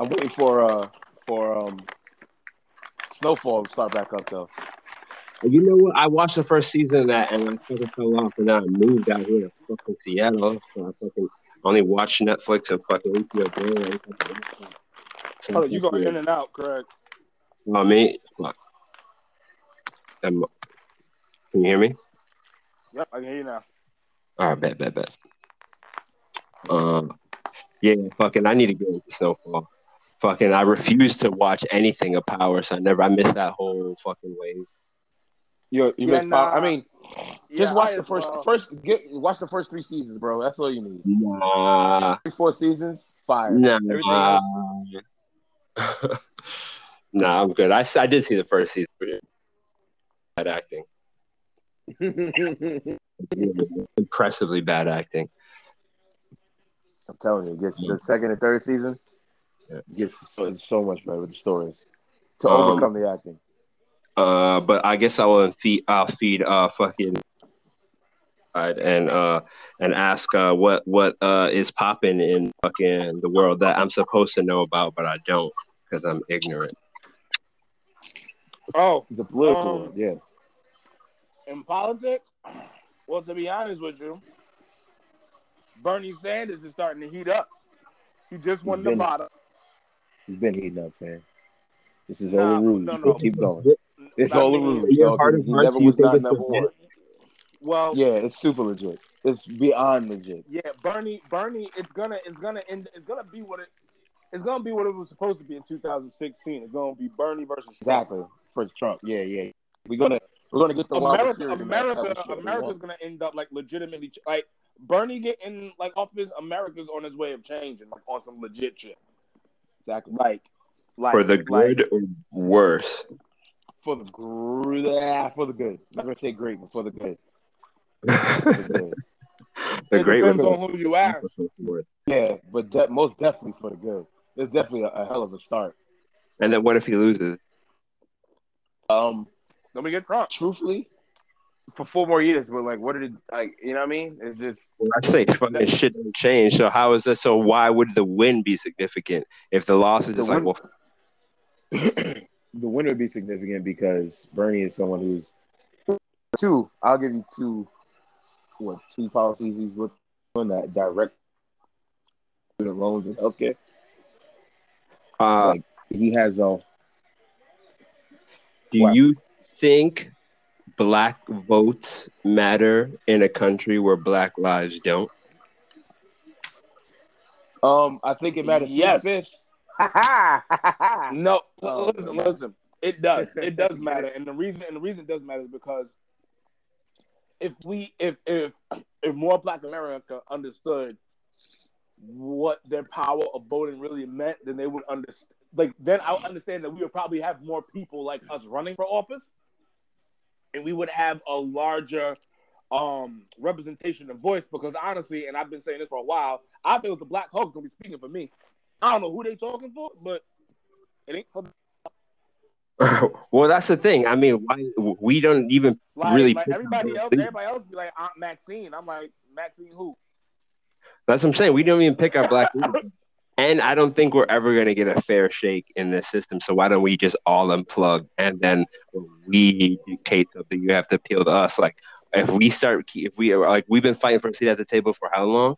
I'm waiting for uh for um Snowfall to start back up though. You know what? I watched the first season of that and I fucking fell off, and then I moved out here to fucking Seattle. So I fucking only watch Netflix and fucking HBO Go. and fucking- So Oh, you fucking- going in and out, Craig? Oh, me? Fuck. Um, can you hear me? Yep, I can hear you now. All right, bet, bet, bet. Um, yeah, fucking, I need to get into Snowfall. Fucking, I refuse to watch anything of Power, so I never, I missed that whole fucking wave. You you Yeah, missed Power. I mean, Yeah, just watch I the first well. first get watch the first three seasons, bro. That's all you need. Nah, Three, four seasons, fire. nah, Everything else, nah, I'm good. I, I did see the first season. Bad acting, impressively bad acting. I'm telling you, it gets the second and third season. Yeah. it Gets so, so much better with the stories to Um, overcome the acting. Uh, but I guess I will feed. I'll feed. Uh, fucking. Right, and uh, and ask uh, what what uh is popping in fucking the world that I'm supposed to know about, but I don't because I'm ignorant. Oh, The political um, one, yeah. in politics, well, to be honest with you, Bernie Sanders is starting to heat up. He just won He's been- Nevada. He's been heating up, man. This is Nah, all the rules. no, no. Keep going. It's I all the mean, rules. Your dog. He never you was think not it's number one. Well, Yeah, it's super legit. It's beyond legit. yeah, Bernie, Bernie, it's gonna, it's gonna, end, it's gonna be what it, it's gonna be what it was supposed to be in 2016. It's gonna be Bernie versus Trump. Exactly. For Trump. Yeah, yeah. We're gonna we're gonna get the America, Robert Fury match. America, That was what we America's gonna end up like legitimately like Bernie getting like office. America's on his way of changing, like on some legit shit. Exactly. Like, like For the like, good or worse? For the gr- yeah, for the good. I'm not gonna say great, but for the good. For the good. the It great depends on who you ask. Yeah, but de- most definitely for the good. It's definitely a, a hell of a start. And then what if he loses? Um, Then we get Trump. truthfully, for four more years, but like, what did it like? You know what I mean? It's just Well, I say fucking shit didn't change. So how is that? So why would the win be significant if the loss is The just like, win- well, the win would be significant because Bernie is someone who's two. I'll give you two. What two policies he's looking on that direct student loans and healthcare. uh, Like he has a do Wow. you think black votes matter in a country where black lives don't? um. I think it matters. Yes. No, Oh, listen, man. listen. It does. It does matter, and the reason and the reason it does matter is because if we if if if more Black America understood what their power of voting really meant, then they would understand. Like then I would understand that we would probably have more people like us running for office, and we would have a larger um representation of voice. Because honestly, and I've been saying this for a while, I feel the Black Hulk's gonna be speaking for me. I don't know who they talking for, but it ain't for well, that's the thing. I mean, why we don't even Like, really like everybody else, leader. everybody else be like Aunt Maxine. I'm like Maxine who? That's what I'm saying. We don't even pick our black. And I don't think we're ever going to get a fair shake in this system. So why don't we just all unplug and then we dictate something? You have to appeal to us. Like if we start, if we are like we've been fighting for a seat at the table for how long?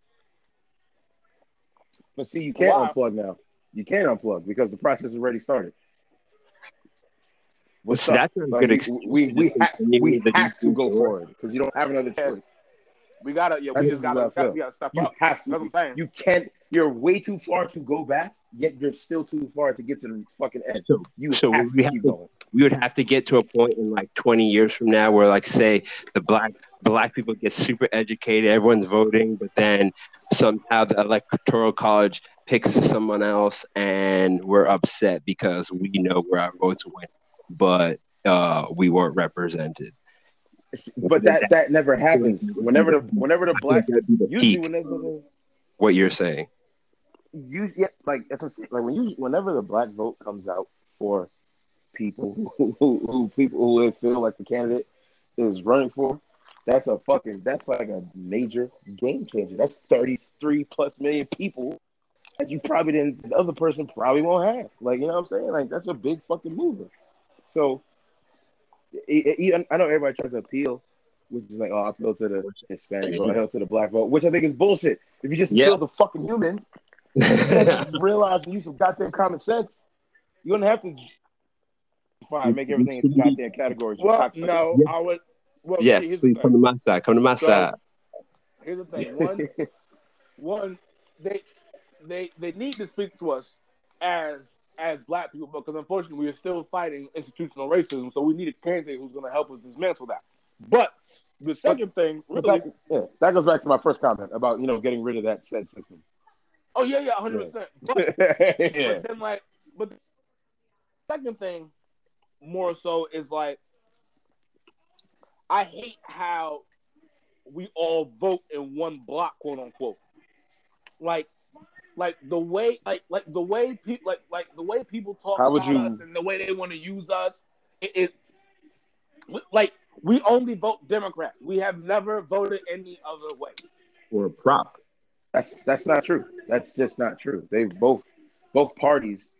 But see, you can't Why? unplug now. You can't unplug because the process has already started. What's So up? that's a Like, good we- excuse. we we, Just ha- we have to go forward because you don't have another choice. We gotta, yeah, That's we just just gotta, what I we gotta step You up. have That's what to. I'm saying. You can't. You're way too far to go back, yet you're still too far to get to the fucking end. So, You so have we to have keep to- going. we would have to get to a point in like 20 years from now where like say the black black people get super educated everyone's voting but then somehow the electoral college picks someone else and we're upset because we know where our votes went but uh we weren't represented But that that never happens. Whenever the whenever the black think that'd be the usually whenever the what you're saying use yeah, like that's what like when you whenever the black vote comes out for people who, who, who people who feel like the candidate is running for, that's a fucking that's like a major game changer. That's thirty three plus million people that you probably didn't the other person probably won't have. Like you know what I'm saying? Like that's a big fucking mover. So e- e- I know everybody tries to appeal, which is like, oh, I appeal to the Hispanic vote, I appeal to the black vote, which I think is bullshit. If you just Yeah. kill the fucking human, and just realize and use some goddamn common sense, you wouldn't have to fine make everything into goddamn categories. you Well, no, Yeah. I would. Well, yeah see, please come to my side come to my So- side Here's the thing. One, one, they, they, they need to speak to us as as black people because unfortunately we are still fighting institutional racism. So we need a candidate who's going to help us dismantle that. But the second thing, really, that, yeah, that goes back to my first comment about you know getting rid of that said system. oh yeah, yeah, hundred percent. But yeah. But then, like, but the second thing, more so, is like, I hate how we all vote in one block, quote unquote. Like, like the way like like the way people like like the way people talk How would about you- us and the way they want to use us it, it like we only vote democrat we have never voted any other way Or a prop. That's that's not true. That's just not true. They both both parties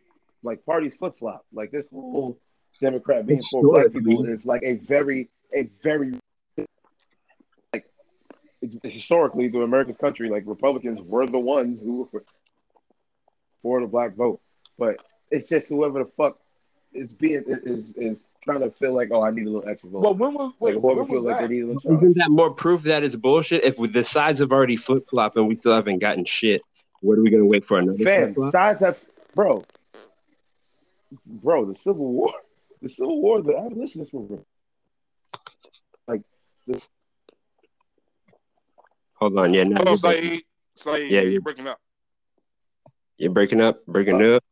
like parties flip flop. Like this whole Democrat being for black people is like a very a very like historically the American country like Republicans were the ones who were for the black vote, but it's just whoever the fuck is being is is trying to feel like oh I need a little extra vote. well when was wait, like when whoever was feel like that? they need a little. Isn't that more proof that it's bullshit? If the sides have already flip flopped and we still haven't gotten shit, what are we gonna wait for another Fam, flip-flop? sides have, bro, bro. The Civil War, the Civil War, the abolitionists were Hold on, yeah, now Hello, you're, Saeed. Saeed, Yeah, you're breaking up. You're breaking up, breaking up.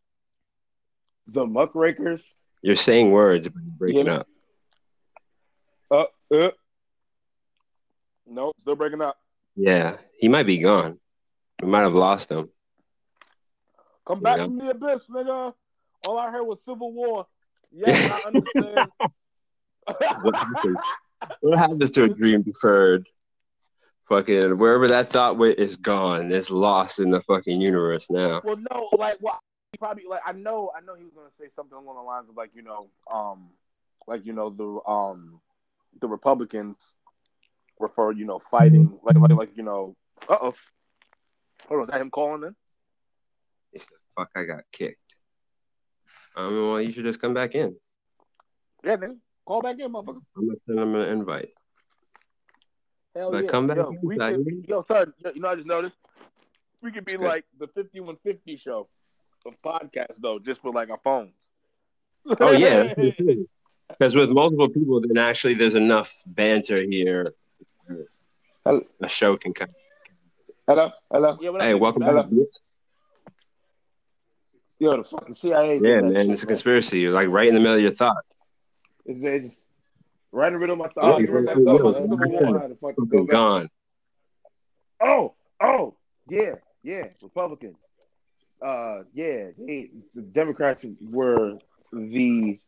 the muckrakers. You're saying words, but you're breaking Yeah. up. Uh, uh, No, still breaking up. Yeah, he might be gone. We might have lost him. Come back from the abyss, nigga. All I heard was Civil War. Yeah, I understand. What happens? What happens to a dream deferred? Fucking wherever that thought went is gone. It's lost in the fucking universe now. well, no, like, well, he probably like I know, I know he was gonna say something along the lines of like, you know, um, like you know the um, the Republicans were for you know fighting, like like like you know, uh oh, hold on, is that him calling in? It's the fuck, I got kicked. I mean, well, you should just come back in. Yeah, nigga, call back in, motherfucker. I'm gonna send him an invite. Hell But yeah, come back yo, we Saeed. could, yo, son, yo, you know, I just noticed we could be Good. like the fifty one fifty show of podcasts though, just with like our phones. Oh yeah, because with multiple people, then actually there's enough banter here. Hello. A show can come. hello, hello. Yeah, Hey, nigga? welcome Hello. back. Yo, the fucking CIA. Yeah, man, shit, it's a conspiracy. You're like right in the middle of your thought. It's, it's just right in the middle of my Yeah, thought. you you remember know, that? you Civil know, War, you know. I had to fucking go back. gone. Oh, oh, yeah, yeah, Republicans. Uh, yeah, they, the Democrats were the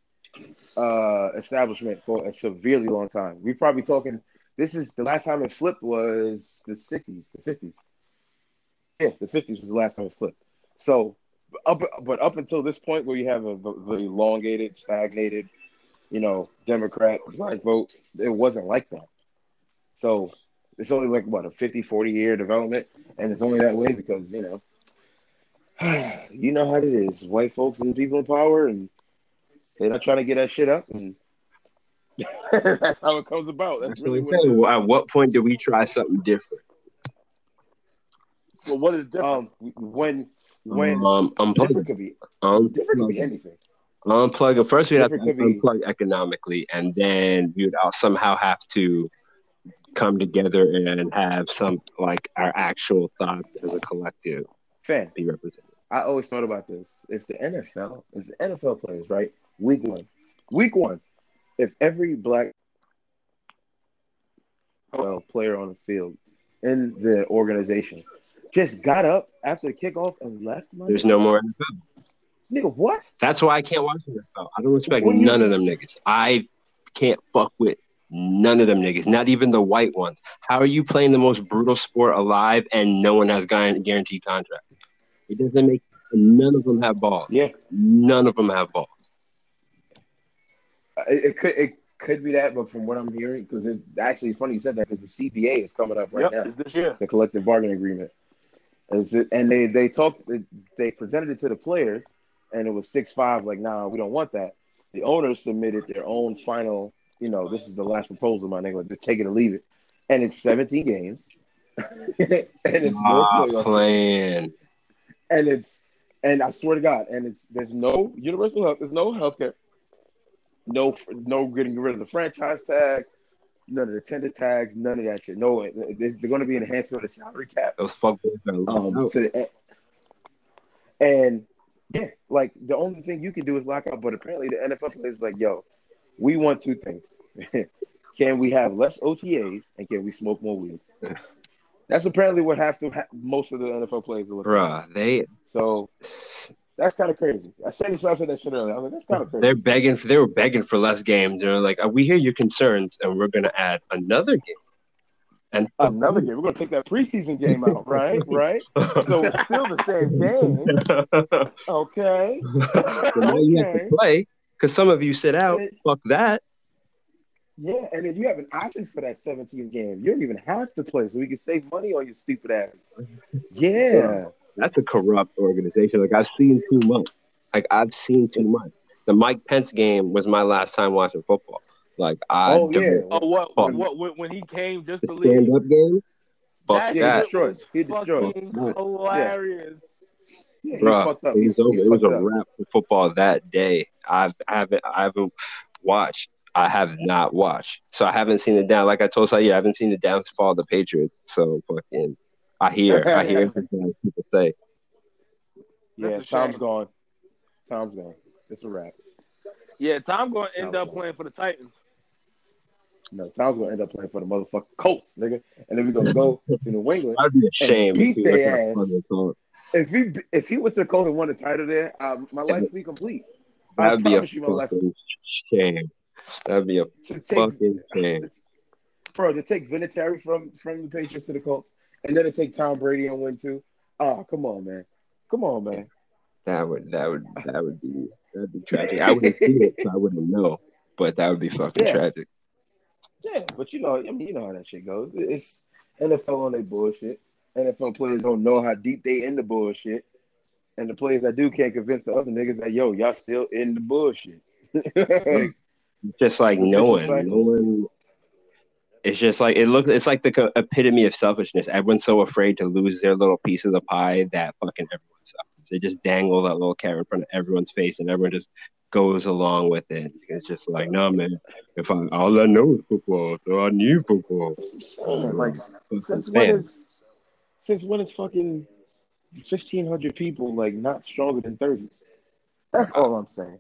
uh establishment for a severely long time. We probably talking. This is the last time it flipped was the sixties, the fifties. Yeah, the fifties was the last time it flipped. So, up but up until this point, where you have a very elongated, stagnated, you know, Democrat black vote, it wasn't like that. So it's only like what a 50 40 year development and it's only that way because you know you know how it is white folks and people in power and they're not trying to get that shit up and that's how it comes about that's That's really what what I'm. At what point do we try something different? Well, what is is. different? um when when um, unplug, different could be different could be anything unplug. it. First, we have to could be- unplug economically, and then we would all somehow have to come together and have some like our actual thought as a collective fan be represented. I always thought about this. It's the NFL. It's the NFL players, right? Week one. Week one. If every black uh, player on the field in the organization just got up after the kickoff and left, There's no more NFL. Nigga, what? That's why I can't watch NFL. I don't respect What do none of them niggas. I can't fuck with none of them niggas, not even the white ones. How are you playing the most brutal sport alive and no one has got a guaranteed contract? It doesn't make none of them have balls. Yeah, None of them have balls. Uh, it, it could it could be that, but from what I'm hearing, because it's actually it's funny you said that because the CBA is coming up right yep, now. it's this year. the collective bargaining agreement. Is it, and they they talked they presented it to the players, and it was six five. Like, nah, we don't want that. The owners submitted their own final. You know, this is the last proposal, my nigga. Just take it or leave it. And it's 17 games, and it's no Ah, playoff, playing. and it's and I swear to God, and it's there's no universal health, there's no health care, no no getting rid of the franchise tag, none of the tender tags, none of that shit. No, there's, they're going to be of the salary cap. Those are Um, and yeah, like the only thing you can do is lock out. But apparently, the NFL players like, yo, we want two things: can we have less OTAs and can we smoke more weed? That's apparently what have to ha- most of the NFL players are looking. Bruh, they So that's kind of crazy. I said this said that shit earlier. I was like, that's kind of crazy. they're begging for they were begging for less games. They're like, "Uh, we hear your concerns, and we're gonna add another game. And Another game. We're gonna take that preseason game out, right? Right. So it's still the same game. Okay. So now you have to Okay. play because some of you sit out. Fuck that. Yeah, and then you have an option for that 17 game. You don't even have to play, so we can save money on your stupid ass. Yeah. That's a corrupt organization. Like I've seen too much. Like I've seen too much. The Mike Pence game was my last time watching football. Like I Oh, yeah. Oh, what, Fuck. what, what, when he came just the to leave? stand up game. Fuck That Yeah, that. he destroyed. was He destroyed. fucking Yeah. hilarious. Yeah, he Bruh, fucked up. it was, He's- over. he's it was a fucked up. wrap for football that day. I've, I haven't, I haven't watched. I have not watched, so I haven't seen it down. Like I told Saeed, I haven't seen the downfall of the Patriots. So fucking, I hear, I hear what people say. Yeah, That's a gone. Tom's gone. It's a wrap. Yeah, Tom going to end That up was- playing for the Titans. No, Tom's gonna end up playing for the motherfucking Colts, nigga. And then we're gonna go to New England. That'd be a shame. beat if he their ass. If he if he went to the Colts and won the title there, um, my life would be complete. That'd be a you, fucking shame. That'd be a take, fucking shame. bro, to take Vinatieri from from the Patriots to the Colts, and then to take Tom Brady and win too. Oh, come on, man. Come on, man. That would that would that would be that'd be tragic. I wouldn't see it, so I wouldn't know. But that would be fucking Yeah. tragic. Yeah, but you know, I mean, you know how that shit goes. It's NFL on their bullshit. NFL players don't know how deep they in the bullshit, and the players that do can't convince the other niggas that yo, y'all still in the bullshit. Mm-hmm. Just like It's a no vicious one, cycle. no one. It's just like it looks. It's like the epitome of selfishness. Everyone's so afraid to lose their little piece of the pie that fucking everyone suffers. They just dangle that little carrot in front of everyone's face, and everyone just goes along with it. It's just like, no, man. If I all I know is football, so I knew football. What Like since when is since when is fucking fifteen hundred people like not stronger than thirty? That's all I'm saying.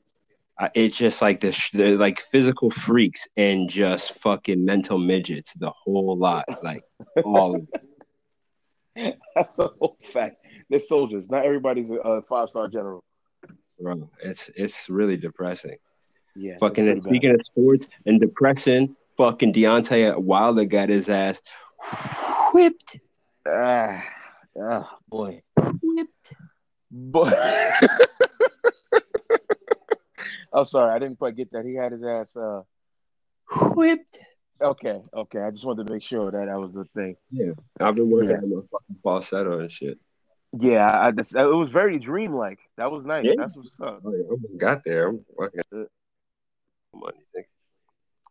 Uh, it's just like this, like physical freaks and just fucking mental midgets. The whole lot, like all. That's a whole fact. They're soldiers. Not everybody's a, a five star general. Bro, it's it's really depressing. Yeah. Fucking and speaking of sports and depressing, fucking Deontay Wilder got his ass whipped. Ah, ah, boy. Whipped. Boy. I'm sorry, I didn't quite get that. He had his ass. Uh, Whipped. okay, okay. I just wanted to make sure that that was the thing. Yeah, I've been working Yeah. on my fucking falsetto and shit. Yeah, I, just, it was very dreamlike. That was nice. Yeah. That's what's up. Oh, yeah, I got there. I'm fucking money.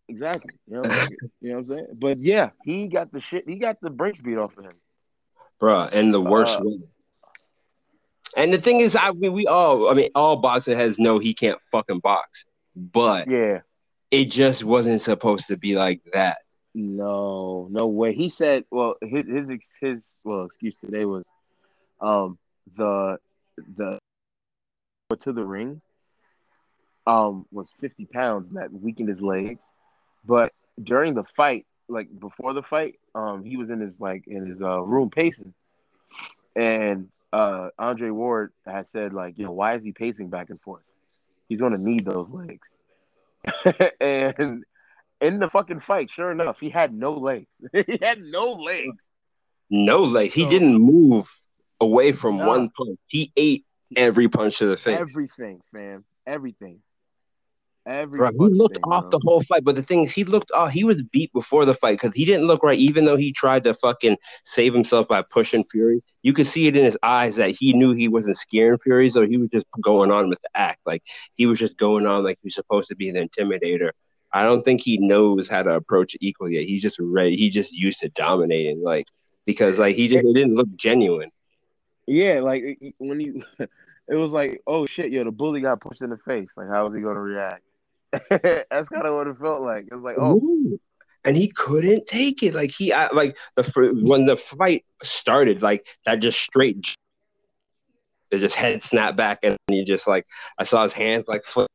Exactly. You know, like, you know what I'm saying? But yeah, he got the shit. He got the brakes beat off of him. Bruh, and the worst Uh, way. And the thing is, I mean, we all, I mean, all boxing has no, he can't fucking box, but Yeah. it just wasn't supposed to be like that. No, no way. He said, well, his his his well excuse today was, um, the the to the ring, um, was fifty pounds and that weakened his legs, but during the fight, like before the fight, um, he was in his like in his uh room pacing, and uh Andre Ward had said like, you know, why is he pacing back and forth? He's gonna need those legs, and in the fucking fight, sure enough, he had no legs. he had no legs. No legs. He So- didn't move away from Nah. one punch. He ate every punch to the face. Everything, fam. Everything. Every Bro, he looked thing, off bro. the whole fight, but the thing is, he looked off. He was beat before the fight because he didn't look right. Even though he tried to fucking save himself by pushing Fury, you could see it in his eyes that he knew he wasn't scaring Fury, so he was just going on with the act. Like he was just going on like he's supposed to be the intimidator. I don't think he knows how to approach equal equally yet. He's just ready. He just used to dominating, like because like he just it didn't look genuine. Yeah, like when you, it was like, oh shit, yo, the bully got pushed in the face. Like, how was he gonna react? That's kind of what it felt like. It was like, oh, Ooh. and he couldn't take it. Like he, I- like the when the fight started, like that just straight, it just head snapped back, and he just like I saw his hands like flip.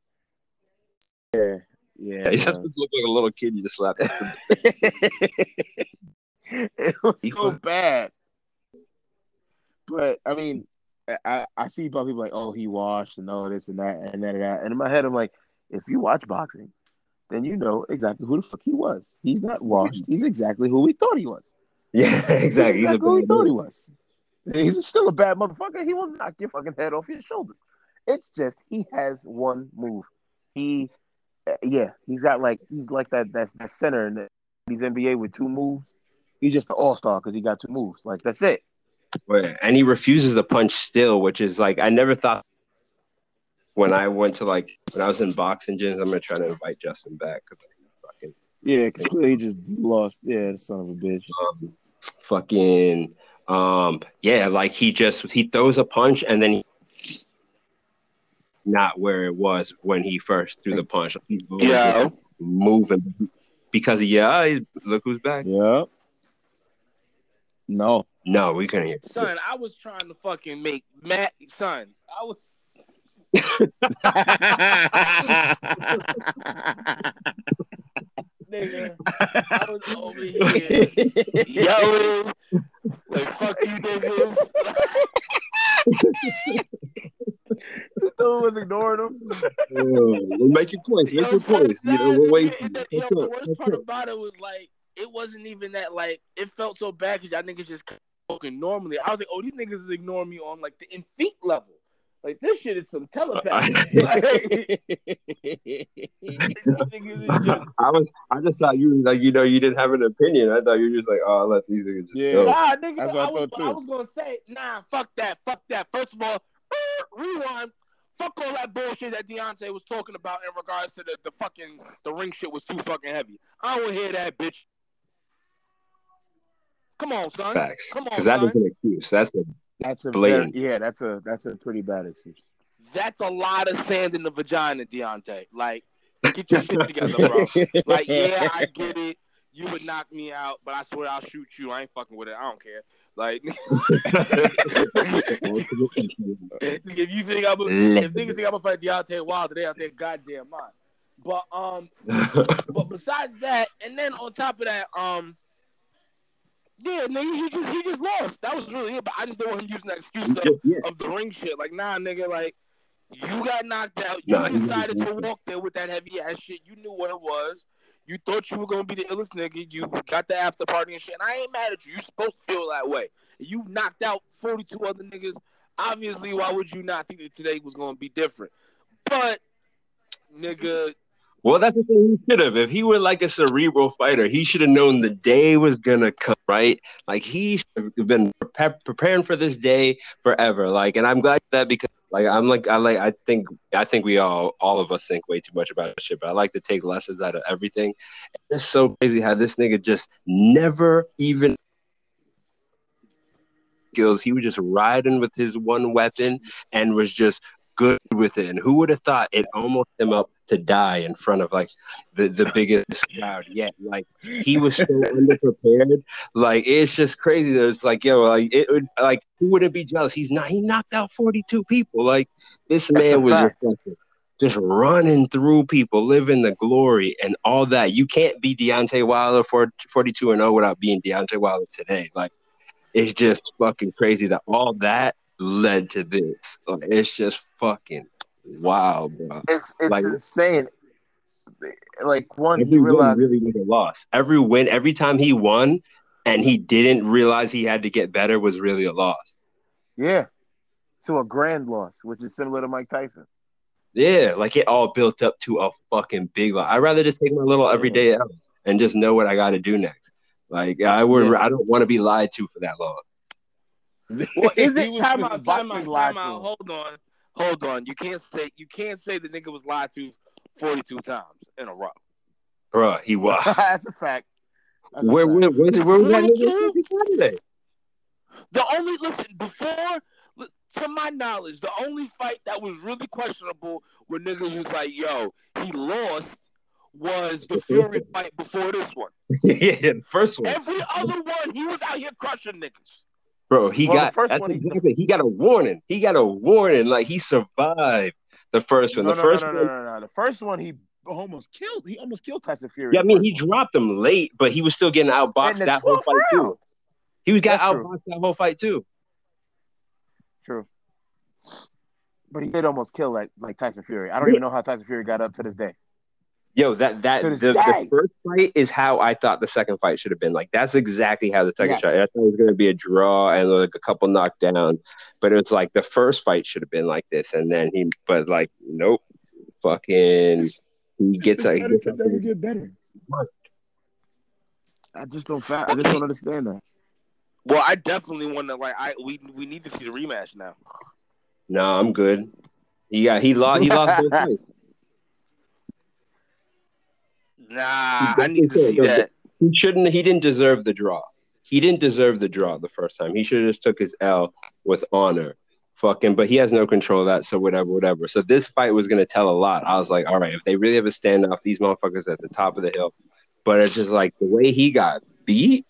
yeah, yeah. he just uh. looked like a little kid. You just slapped. it was He so fu- bad. But I mean, I, I see people like, oh, he washed and all this and that and that and that. And in my head, I'm like, if you watch boxing, then you know exactly who the fuck he was. He's not washed. He's exactly who we thought he was. Yeah, exactly. He's He's a exactly who we thought he was. He's still a bad motherfucker. He will knock your fucking head off your shoulders. It's just he has one move. He, uh, yeah, he's got like he's like that that, that center in the, these NBA with two moves. He's just an all star because he got two moves. Like that's it. Right. And he refuses to punch still, which is like I never thought when I went to like when I was in boxing gyms. I'm gonna try to invite Justin back. 'cause, like, Fucking, Yeah, because he just lost. Yeah, the son of a bitch. um, fucking, um, yeah, like he just he throws a punch and then he not where it was when he first threw the punch. Like, he's always Yeah. moving because yeah, look who's back. Yeah. No. No, we couldn't hear. Son, I was trying to fucking make Matt son. I was nigga. I was over here yelling like fuck you niggas. Dude was ignoring him. Oh, well, make your points. Make your points. You know, we're waiting. And then, Catch yo, the worst part about it was like it wasn't even that like it felt so bad because y'all niggas just talking normally. I was like, oh, these niggas is ignoring me on like the in feet level. Like this shit is some telepathy. like, these niggas is just I was, I just thought you like, you know, you didn't have an opinion. I thought you were just like, oh, I'll let these niggas just Yeah. go. Nah, nigga, That's what I, I was, thought, I was gonna say, nah, fuck that, fuck that. First of all, rewind. Fuck all that bullshit that Deontay was talking about in regards to the, the fucking the ring shit was too fucking heavy. I don't hear that bitch. Come on, son. Facts. Come on, Because that son. an excuse. That's a That's a Blatant. very, yeah. That's a that's a pretty bad excuse. That's a lot of sand in the vagina, Deontay. Like, get your shit together, bro. Like, yeah, I get it. You would knock me out, but I swear I'll shoot you. I ain't fucking with it. I don't care. Like, if you think I'm, if niggas think I'm gonna fight Deontay Wilder, they out their goddamn mind. But um, but besides that, and then on top of that, um, yeah, nigga, he just he just lost. That was really it. But I just don't want him using that excuse of, Just- yeah. of the ring shit. Like, nah, nigga, like you got knocked out. You Nah, decided just- to walk there with that heavy ass shit. You knew what it was. You thought you were gonna be the illest nigga. You got the after party and shit. And I ain't mad at you. You supposed to feel that way. You knocked out 42 other niggas. Obviously, why would you not think that today was gonna be different? But nigga, Well, that's the thing he should have. If he were like a cerebral fighter, he should have known the day was gonna come, right? Like he should have been prepa- preparing for this day forever. Like, and I'm glad that because, like, I'm like, I like, I think, I think we all, all of us think way too much about shit. But I like to take lessons out of everything. It's so crazy how this nigga just never even skills. He was just riding with his one weapon and was just good with it. And who would have thought it almost him up to die in front of like the, the biggest crowd yet? Like he was so underprepared. Like it's just crazy. That it's like yo, like it would like who wouldn't be jealous? He's not. He knocked out forty two people. Like this That's man was just, just running through people, living the glory and all that. You can't be Deontay Wilder for 42 and 0 without being Deontay Wilder today. Like it's just fucking crazy that all that led to this. Like, it's just fucking wild, bro. It's it's Like- insane. Like one, Every you win really was a loss. Every win, every time he won and he didn't realize he had to get better was really a loss. Yeah. To a grand loss, which is similar to Mike Tyson. Yeah, like it all built up to a fucking big loss. I'd rather just take my little everyday L and just know what I got to do next. Like I would, Yeah. I don't want to be lied to for that long. Well, is He it was time in out? the Time out, lied time to out. Hold on, hold on. You can't say you can't say the nigga was lied to forty two times in a row. Bro, he was. That's a fact. That's a where, fact. where, where, where was that Forty-two? nigga The only listen before, to my knowledge, the only fight that was really questionable when niggas was like, "Yo, he lost," was the Fury fight before this one. yeah, the first one. Every other one, he was out here crushing niggas. Bro, he Well, got first that's one he- exactly he got a warning. He got a warning. Like he survived the first one. No, the no, first no, no, one. no, no, no. The first one he almost killed. He almost killed Tyson Fury. Yeah, I mean he dropped him late, but he was still getting outboxed that whole fight round. too. He was got That's true. outboxed that whole fight too. true. But he did almost kill like like Tyson Fury. I don't even know how Tyson Fury got up to this day. Yo, that that the, the first fight is how I thought the second fight should have been. Like that's exactly how the second Yes. fight. I thought it was going to be a draw and like a couple knockdowns, but it was like the first fight should have been like this, and then he, but like nope, fucking, he gets like Decided to never get better. I just don't. Fa- I just don't understand that. Well, I definitely want to like. I we we need to see the rematch now. no, I'm good. He got he lost he lost both fights. Nah, I need to see that. He shouldn't. He didn't deserve the draw. He didn't deserve the draw the first time. He should have just took his L with honor. Fucking, but he has no control of that. So whatever, whatever. So this fight was gonna tell a lot. I was like, all right, if they really have a standoff, these motherfuckers at the top of the hill. But it's just like the way he got beat,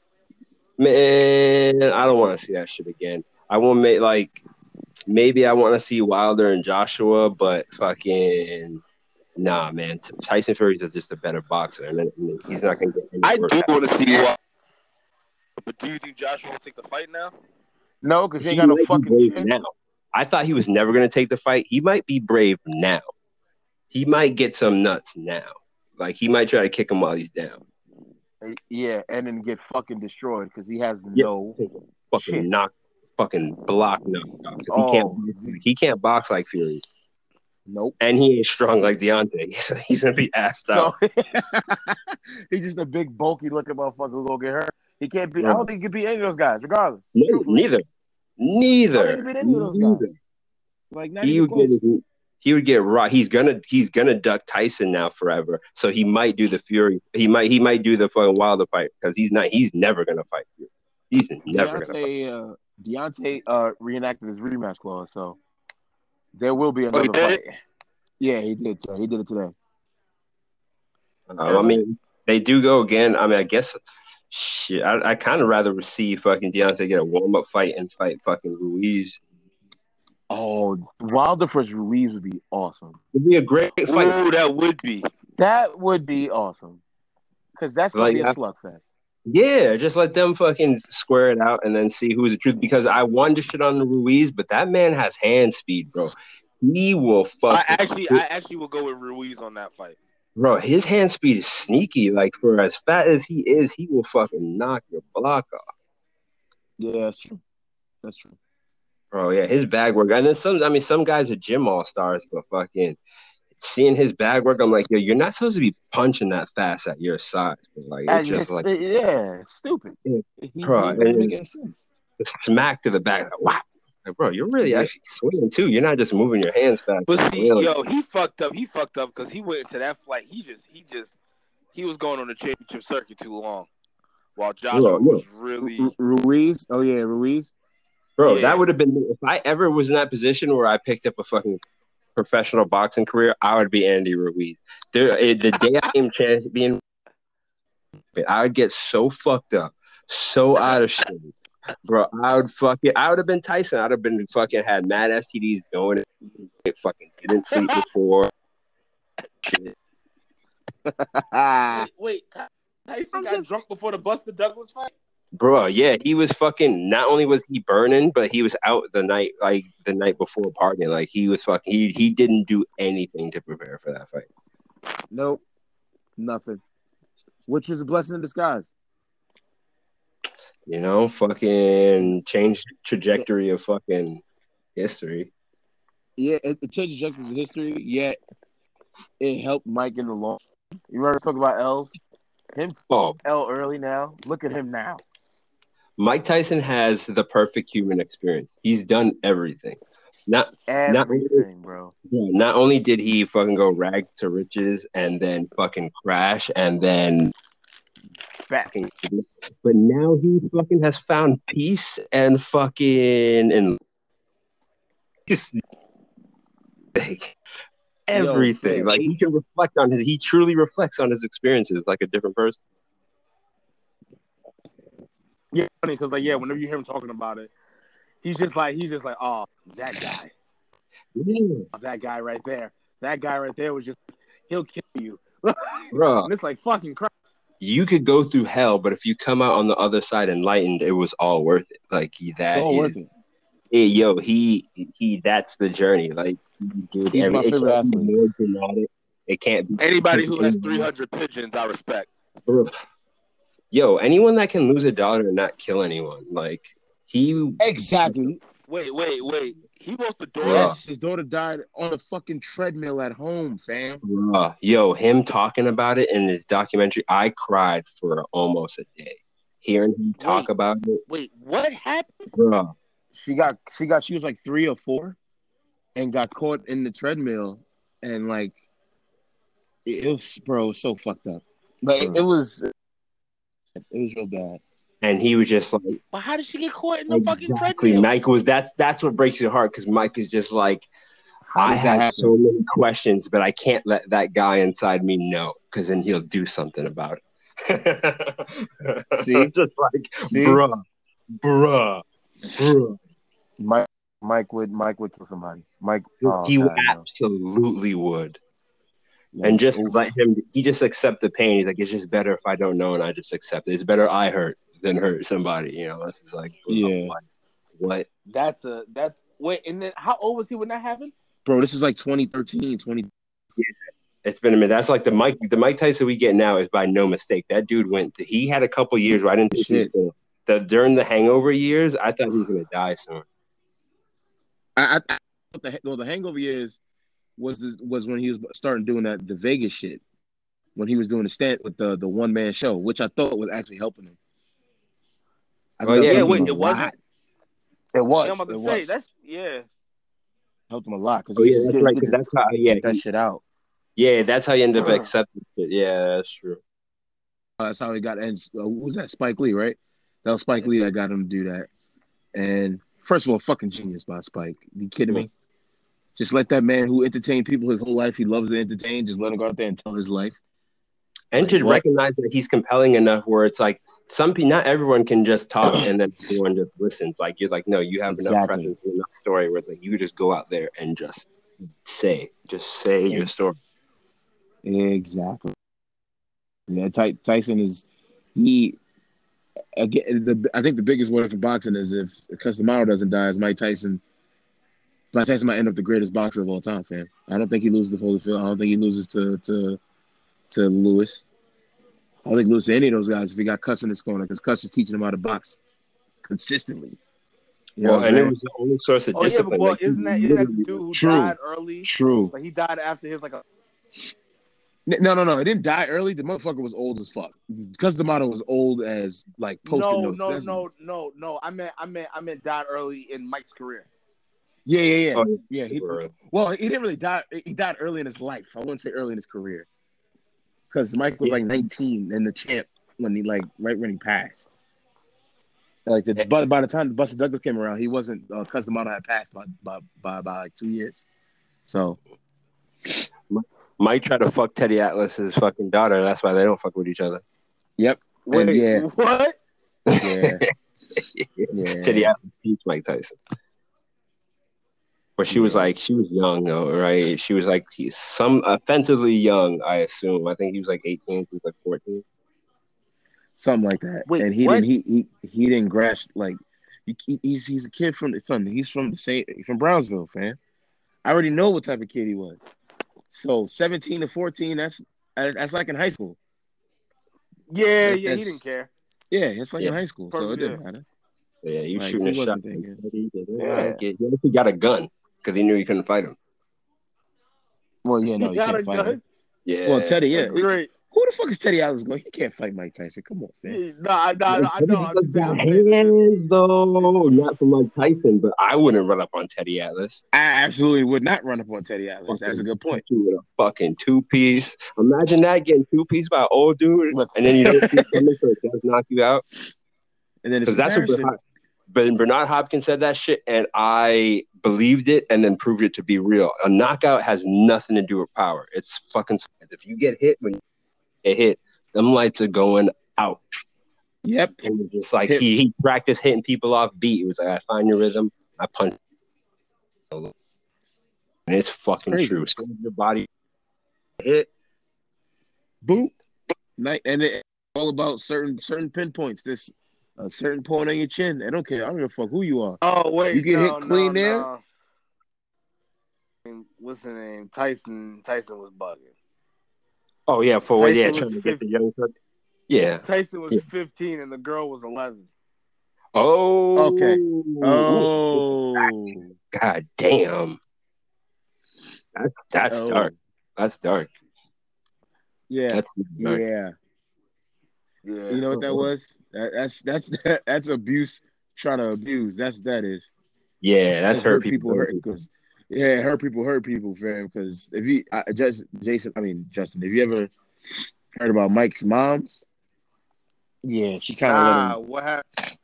man. I don't want to see that shit again. I want to make like maybe I want to see Wilder and Joshua, but fucking nah, man. Tyson Fury is just a better boxer, and he's not gonna get. Any I do want to see what. But do you think Joshua will take the fight now? No, because he ain't He got no fucking brave now. I thought he was never going to take the fight. He might be brave now. He might get some nuts now. Like he might try to kick him while he's down. Yeah, and then get fucking destroyed because he has Yeah. no. Fucking Shit. knock, fucking block knocked out. 'Cause Oh. He can't. Oh, he can't box like Fury, Nope. and he ain't strong like Deontay. So he's gonna be assed out. So he's just a big, bulky looking motherfucker who gonna get hurt. He can't be. I don't think he can beat any of those guys, regardless. No, neither, neither, don't think he beat any of those neither. Like He would get. He would get right. He's gonna. He's gonna duck Tyson now forever. So he might do the Fury. He might. He might do the fucking Wilder fight because he's not. He's never gonna fight. He's never gonna. Fight. Deontay, uh, Deontay uh, reenacted his rematch clause, so there will be Oh, another he did fight. Yeah, he did. He did it today. Um, I mean, they do go again. I mean, I guess shit. I, I kind of rather see fucking Deontay get a warm up fight and fight fucking Ruiz. Oh, Wilder versus Ruiz would be awesome. It'd be a great fight. Ooh, that would be. That would be awesome. Because that's gonna Like, be a slugfest. Yeah, just let them fucking square it out and then see who's the truth. Because I wanted to shit on Ruiz, but that man has hand speed, bro. He will fuck. I actually, I actually will go with Ruiz on that fight. bro, his hand speed is sneaky. Like for as fat as he is, he will fucking knock your block off. Yeah, that's true. That's true. Bro, yeah, his bag work. And then some, I mean, some guys are gym all stars, but fucking seeing his bag work, I'm like, yo, you're not supposed to be punching that fast at your size. But like, it's just uh, it's- like yeah, stupid. Yeah. Bro, he doesn't and- sense. smack to the back. Like, wow. Like, bro, you're really actually swinging too. You're not just moving your hands fast. But see, Really? yo, he fucked up. He fucked up because he went into that flight. He just, he just, he was going on the championship circuit too long, while Joshua Bro, was really. Ru- Ruiz. Oh yeah, Ruiz. Bro, Yeah. that would have been if I ever was in that position where I picked up a fucking professional boxing career, I would be Andy Ruiz. There, eh, the day I came champion, I would get so fucked up, so out of shape, bro. I would fucking, I would have been Tyson. I'd have been fucking had mad STDs going. It fucking didn't sleep before. Shit. Wait, wait, Tyson I'm got just- drunk before the Buster Douglas fight. Bro, yeah, he was fucking. Not only was he burning, but he was out the night, like the night before partying. Like he was fucking. He he didn't do anything to prepare for that fight. nope, nothing. Which is a blessing in disguise. You know, fucking changed trajectory of fucking history. Yeah, it, it changed the trajectory of history. Yet it helped Mike in the long. You remember talking about L's? Him Oh, L early now. Look at him now. Mike Tyson has the perfect human experience. He's done everything. Not Not really. Everything, bro. not only did he fucking go rags to riches and then fucking crash and then Back. but now he fucking has found peace and fucking and he's like everything. man, like he can reflect on his. He truly reflects on his experiences like a different person. Yeah, funny because like yeah, whenever you hear him talking about it, he's just like he's just like oh that guy, Yeah, oh, that guy right there, that guy right there was just he'll kill you. bro. and it's like fucking Christ. You could go through hell, but if you come out on the other side enlightened, it was all worth it. Like It's that all is- worth it. Hey, yo, he he. That's the journey. Like, dude, He's my every- it favorite athlete. more. It can't be Anybody who has 300 pigeons, I respect. Ugh. Yo, anyone that can lose a daughter and not kill anyone, like he. Exactly. Wait, wait, wait. He lost the daughter. Yes, his daughter died on a fucking treadmill at home, fam. Bruh, yo, him talking about it in his documentary, I cried for almost a day. Hearing him talk Wait. about it, Wait, what happened? bruh. She got she got she was like three or four, and got caught in the treadmill, and like it, it was bro, it was so fucked up. Like it, it was, it was real bad. And he was just like, But how did she get caught in the fucking exactly. treadmill? Mike was that's that's what breaks your heart because Mike is just like, I does that have happen? so many questions, but I can't let that guy inside me know because then he'll do something about it. See? just like, See? bruh, bruh, bruh. Mike Mike would Mike would kill somebody. Mike oh, he God, no. absolutely would. Yeah. and just Oof. let him he just accept the pain he's like it's just better if i don't know and i just accept it it's better i hurt than hurt somebody you know it's just like oh, Yeah. what, what? That's a that's wait, and then how old was he when that happened? bro, this is like 2013, 20 it's been a minute that's like the mike the mike tyson we get now is by no mistake that dude went to, he had a couple years where i didn't think Shit. gonna, the during the hangover years i thought he was gonna die soon I, I, I the well, the hangover years was the, was when he was starting doing that the Vegas shit. When he was doing the stand with the the one man show, which I thought was actually helping him. I Oh, yeah, that helped wait, it wasn't? It was. Yeah, I'm about it to say was. that's yeah. helped him a lot because oh yeah that's right that's how yeah that he- shit out. yeah that's how you end up accepting it yeah that's true Uh, that's how he got. And uh, who was that? Spike Lee, right? That was Spike Lee that got him to do that. And first of all, fucking genius by Spike. You kidding me? Just let that man who entertained people his whole life, he loves to entertain. Just let him go out there and tell his life. and Like to what? recognize that he's compelling enough where it's like some people not everyone can just talk and then everyone just listens like you're like no you have enough presence enough story where like you just go out there and just say just say your story Exactly. Yeah, Ty- Tyson is he. Again, the I think the biggest worry for boxing is if Cus D'Amato doesn't die, is Mike Tyson. Mike Tyson might end up the greatest boxer of all time, fam. I don't think he loses to Holyfield. I don't think he loses to to to Lewis. I don't think he loses to any of those guys if he got Cus in his corner because Cus is teaching him how to box consistently. You well, what and it was the only source of Oh yeah, but well, Like, isn't that he isn't that the dude who True. died early? true? Like he died after his like a No, no, no. It didn't die early. The motherfucker was old as fuck. Because the model was old as like post no, no, no, no, no. I meant, I meant, I meant died early in Mike's career. Yeah, yeah, yeah. Oh, yeah, he, well, he didn't really die. He died early in his life. I wouldn't say early in his career, because Mike was Yeah. like 19 and the champ when he like right when he passed. Like the, by, by the time Buster Douglas came around, he wasn't. Uh, Cus D'Amato had passed by, by by by like two years. So Mike tried to fuck Teddy Atlas's fucking daughter. That's why they don't fuck with each other. yep, Wait, And yeah. what? yeah, yeah. Teddy Atlas beats Mike Tyson. But she was like, she was young though, right? She was like he's some offensively young, I assume. I think he was like 18, he was like 14. something like that. Wait, and he what? didn't. He, he he didn't grasp like he, he- he's he's a kid from the son. He's from the same from Brownsville, fam. I already know what type of kid he was. So 17 to 14, that's that's like in high school. Yeah, Like, yeah. He didn't care. Yeah, it's like in Yeah. him high school, so it didn't yeah. matter. Yeah, he was Like, shooting a shot. wasn't thinking. He didn't Yeah. like. He got a gun because he knew he couldn't fight him. Well, yeah, no, He you can't fight him. Yeah. Well, Teddy, yeah. Great. Who the fuck is Teddy Atlas going? He can't fight Mike Tyson. Come on, fam. Yeah, No, I, no, no, I know. I'm Atlas just got saying. hands though, not from Mike Tyson, but I wouldn't run up on Teddy Atlas. I absolutely would not run up on Teddy Atlas. That's a good point. With a fucking two piece. Imagine that getting two piece by an old dude, and then you don't coming, so it does knock you out. And then it's that's what. Bernard, Bernard Hopkins said that shit, and I believed it, and then proved it to be real. A knockout has nothing to do with power. It's fucking. If you get hit when get hit, them lights are going out. Yep. And it's just like Hit- he, he practiced hitting people off beat. It was like I find your rhythm, I punch. And it's fucking crazy. true. So your body hit. Boop. Night and it's all about certain certain pinpoints. This a certain point on your chin. I don't care. I don't give a fuck who you are. Oh wait, You get no, hit clean no, there? no. What's the name? Tyson. Tyson was bugging. Oh yeah, for what? Yeah, Tyson trying was to get the young. cook. Yeah. Tyson was Yeah. 15 and the girl was 11. Oh. Okay. Oh, God damn. That's that's Oh. dark. That's dark. yeah, That's dark. yeah. Yeah. You know what that was? That, that's that's that's abuse. Trying to abuse. That's that is. Yeah, that's hurt people. hurt because yeah, hurt people hurt people, fam. Because if you I, just Jason, I mean Justin, have you ever heard about Mike's mom's? Yeah, she kind of let ah, him what happened?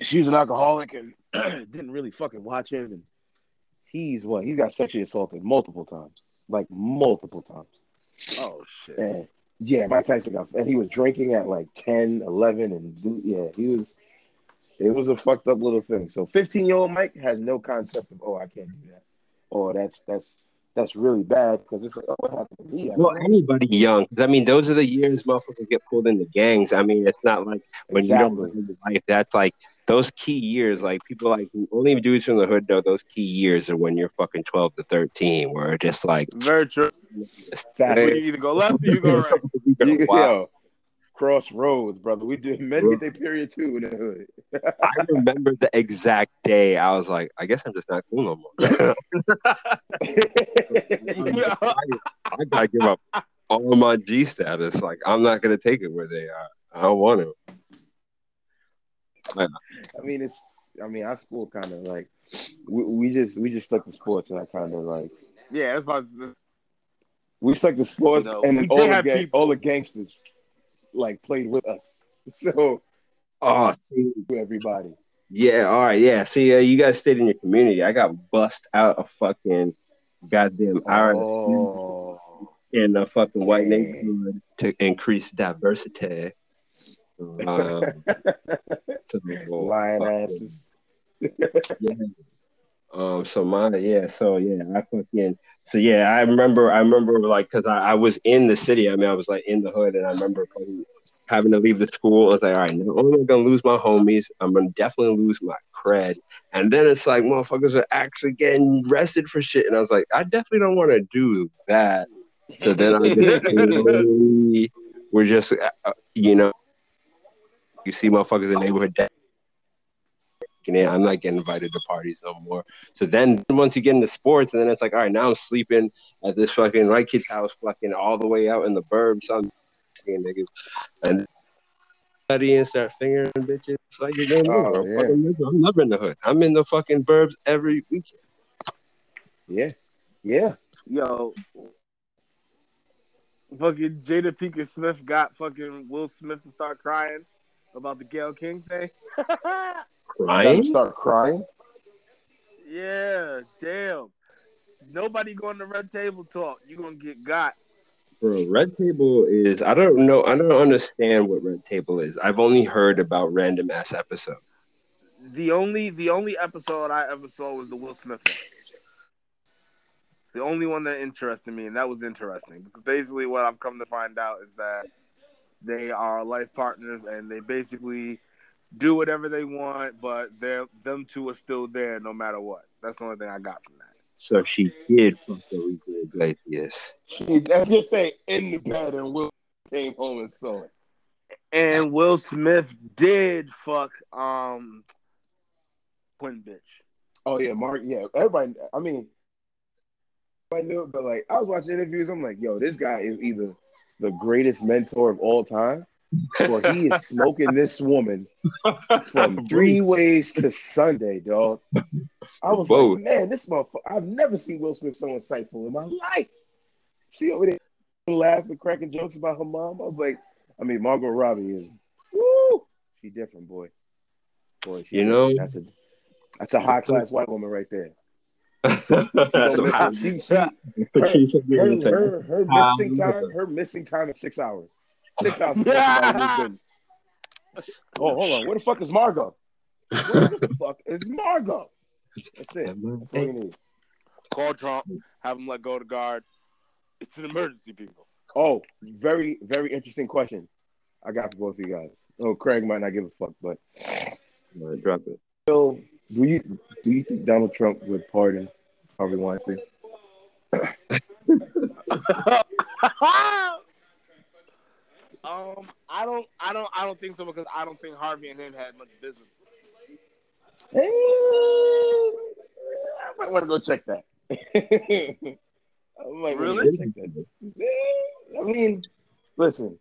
she was an alcoholic and didn't really fucking watch him. And he's what? He got sexually assaulted multiple times, like multiple times. Oh shit. And yeah, Mike Tyson got, and he was drinking at like 10, 11, and yeah, he was. It was a fucked up little thing. So, fifteen year old Mike has no concept of, oh, I can't do that, or that's that's that's really bad because it's like, oh, what happened to me? I Well, know. anybody young. 'Cause, I mean, those are the years motherfuckers get pulled into gangs. I mean, it's not like when you Exactly. don't live life. That's like those key years. Like people like who only dudes from the hood know those key years are when you're fucking twelve to thirteen, where it's just like Very true. Fast- You either go left or you go right. You- wow. Yo, crossroads, brother. We did men get their period too in the hood. I remember the exact day. I was like, I guess I'm just not cool no more. Yeah. I gotta give up all of my G status. Like I'm not gonna take it where they are. I don't want to. I mean, it's. I mean, our school kind of like we, we just we just stuck to sports, and I kind of like Yeah, that's about we stuck to sports, You know, and we then did all the have ga- people- all the gangsters like played with us. So Oh, see, everybody, yeah, all right, yeah. See, uh, you guys stayed in your community. I got bust out of fucking goddamn Ireland oh, in a fucking white Dang. neighborhood to increase diversity. Um, so, lion asses. yeah. Um. So my yeah. So yeah. I fucking. So yeah. I remember. I remember like because I, I was in the city. I mean, I was like in the hood, and I remember having to leave the school. I was like, all right, not only am I gonna lose my homies, I'm gonna definitely lose my cred. And then it's like motherfuckers are actually getting arrested for shit, and I was like, I definitely don't want to do that. So then I just we're just uh, uh, you know, you see motherfuckers in the neighborhood. Dead. it. I'm not getting invited to parties no more. So then once you get into sports, and then it's like, all right, now I'm sleeping at this fucking white kid's house, fucking all the way out in the burbs. So I'm seeing niggas and buddy and start fingering bitches. It's like you're going Oh, I'm, yeah. fucking, I'm never in the hood. I'm in the fucking burbs every weekend. Yeah, yeah. Yo, fucking Jada Pinkett Smith got fucking Will Smith to start crying about the Gayle King thing. Gotta Crying? start crying. yeah, damn. Nobody going to Red Table Talk. You're gonna get got. Bro, Red Table is I don't know I don't understand what Red Table is. I've only heard about random ass episodes. The only the only episode I ever saw was the Will Smith one. It's the only one that interested me, and that was interesting because basically what I've come to find out is that they are life partners and they basically do whatever they want, but they're them two are still there no matter what. That's the only thing I got from that. So she did fuck Enrique Iglesias. She, that's just say in the bed, and Will came home and saw it. And Will Smith did fuck um Quinn bitch. Oh yeah, Mark. Yeah, everybody. I mean, I knew it, but like I was watching interviews. I'm like, yo, this guy is either the greatest mentor of all time, For he is smoking this woman from three ways to Sunday, dog. I was Both. like, man, this motherfucker. I've never seen Will Smith so insightful in my life. See over there laughing, cracking jokes about her mom. I was like, I mean, Margot Robbie is, woo, she different, boy. Boy, she You know- that's a that's a high class white woman right there. So how, she, she, Patricia her, being the her, her missing time, her missing time is six hours. Six hours. before somebody moves in. Oh, hold on. Where the fuck is Margot? Where the fuck is Margot? That's it. That's all you need. Call Trump, have him let go of the guard. It's an emergency, people. Oh, very, very interesting question. I got for both of you guys. Oh, Craig might not give a fuck, but drop it. Phil, do you do you think Donald Trump would pardon Harvey Weinstein? um, I don't, I don't, I don't think so because I don't think Harvey and him had much business. Eh, I might want to go check that. I might Really? check that. Eh, I mean, listen,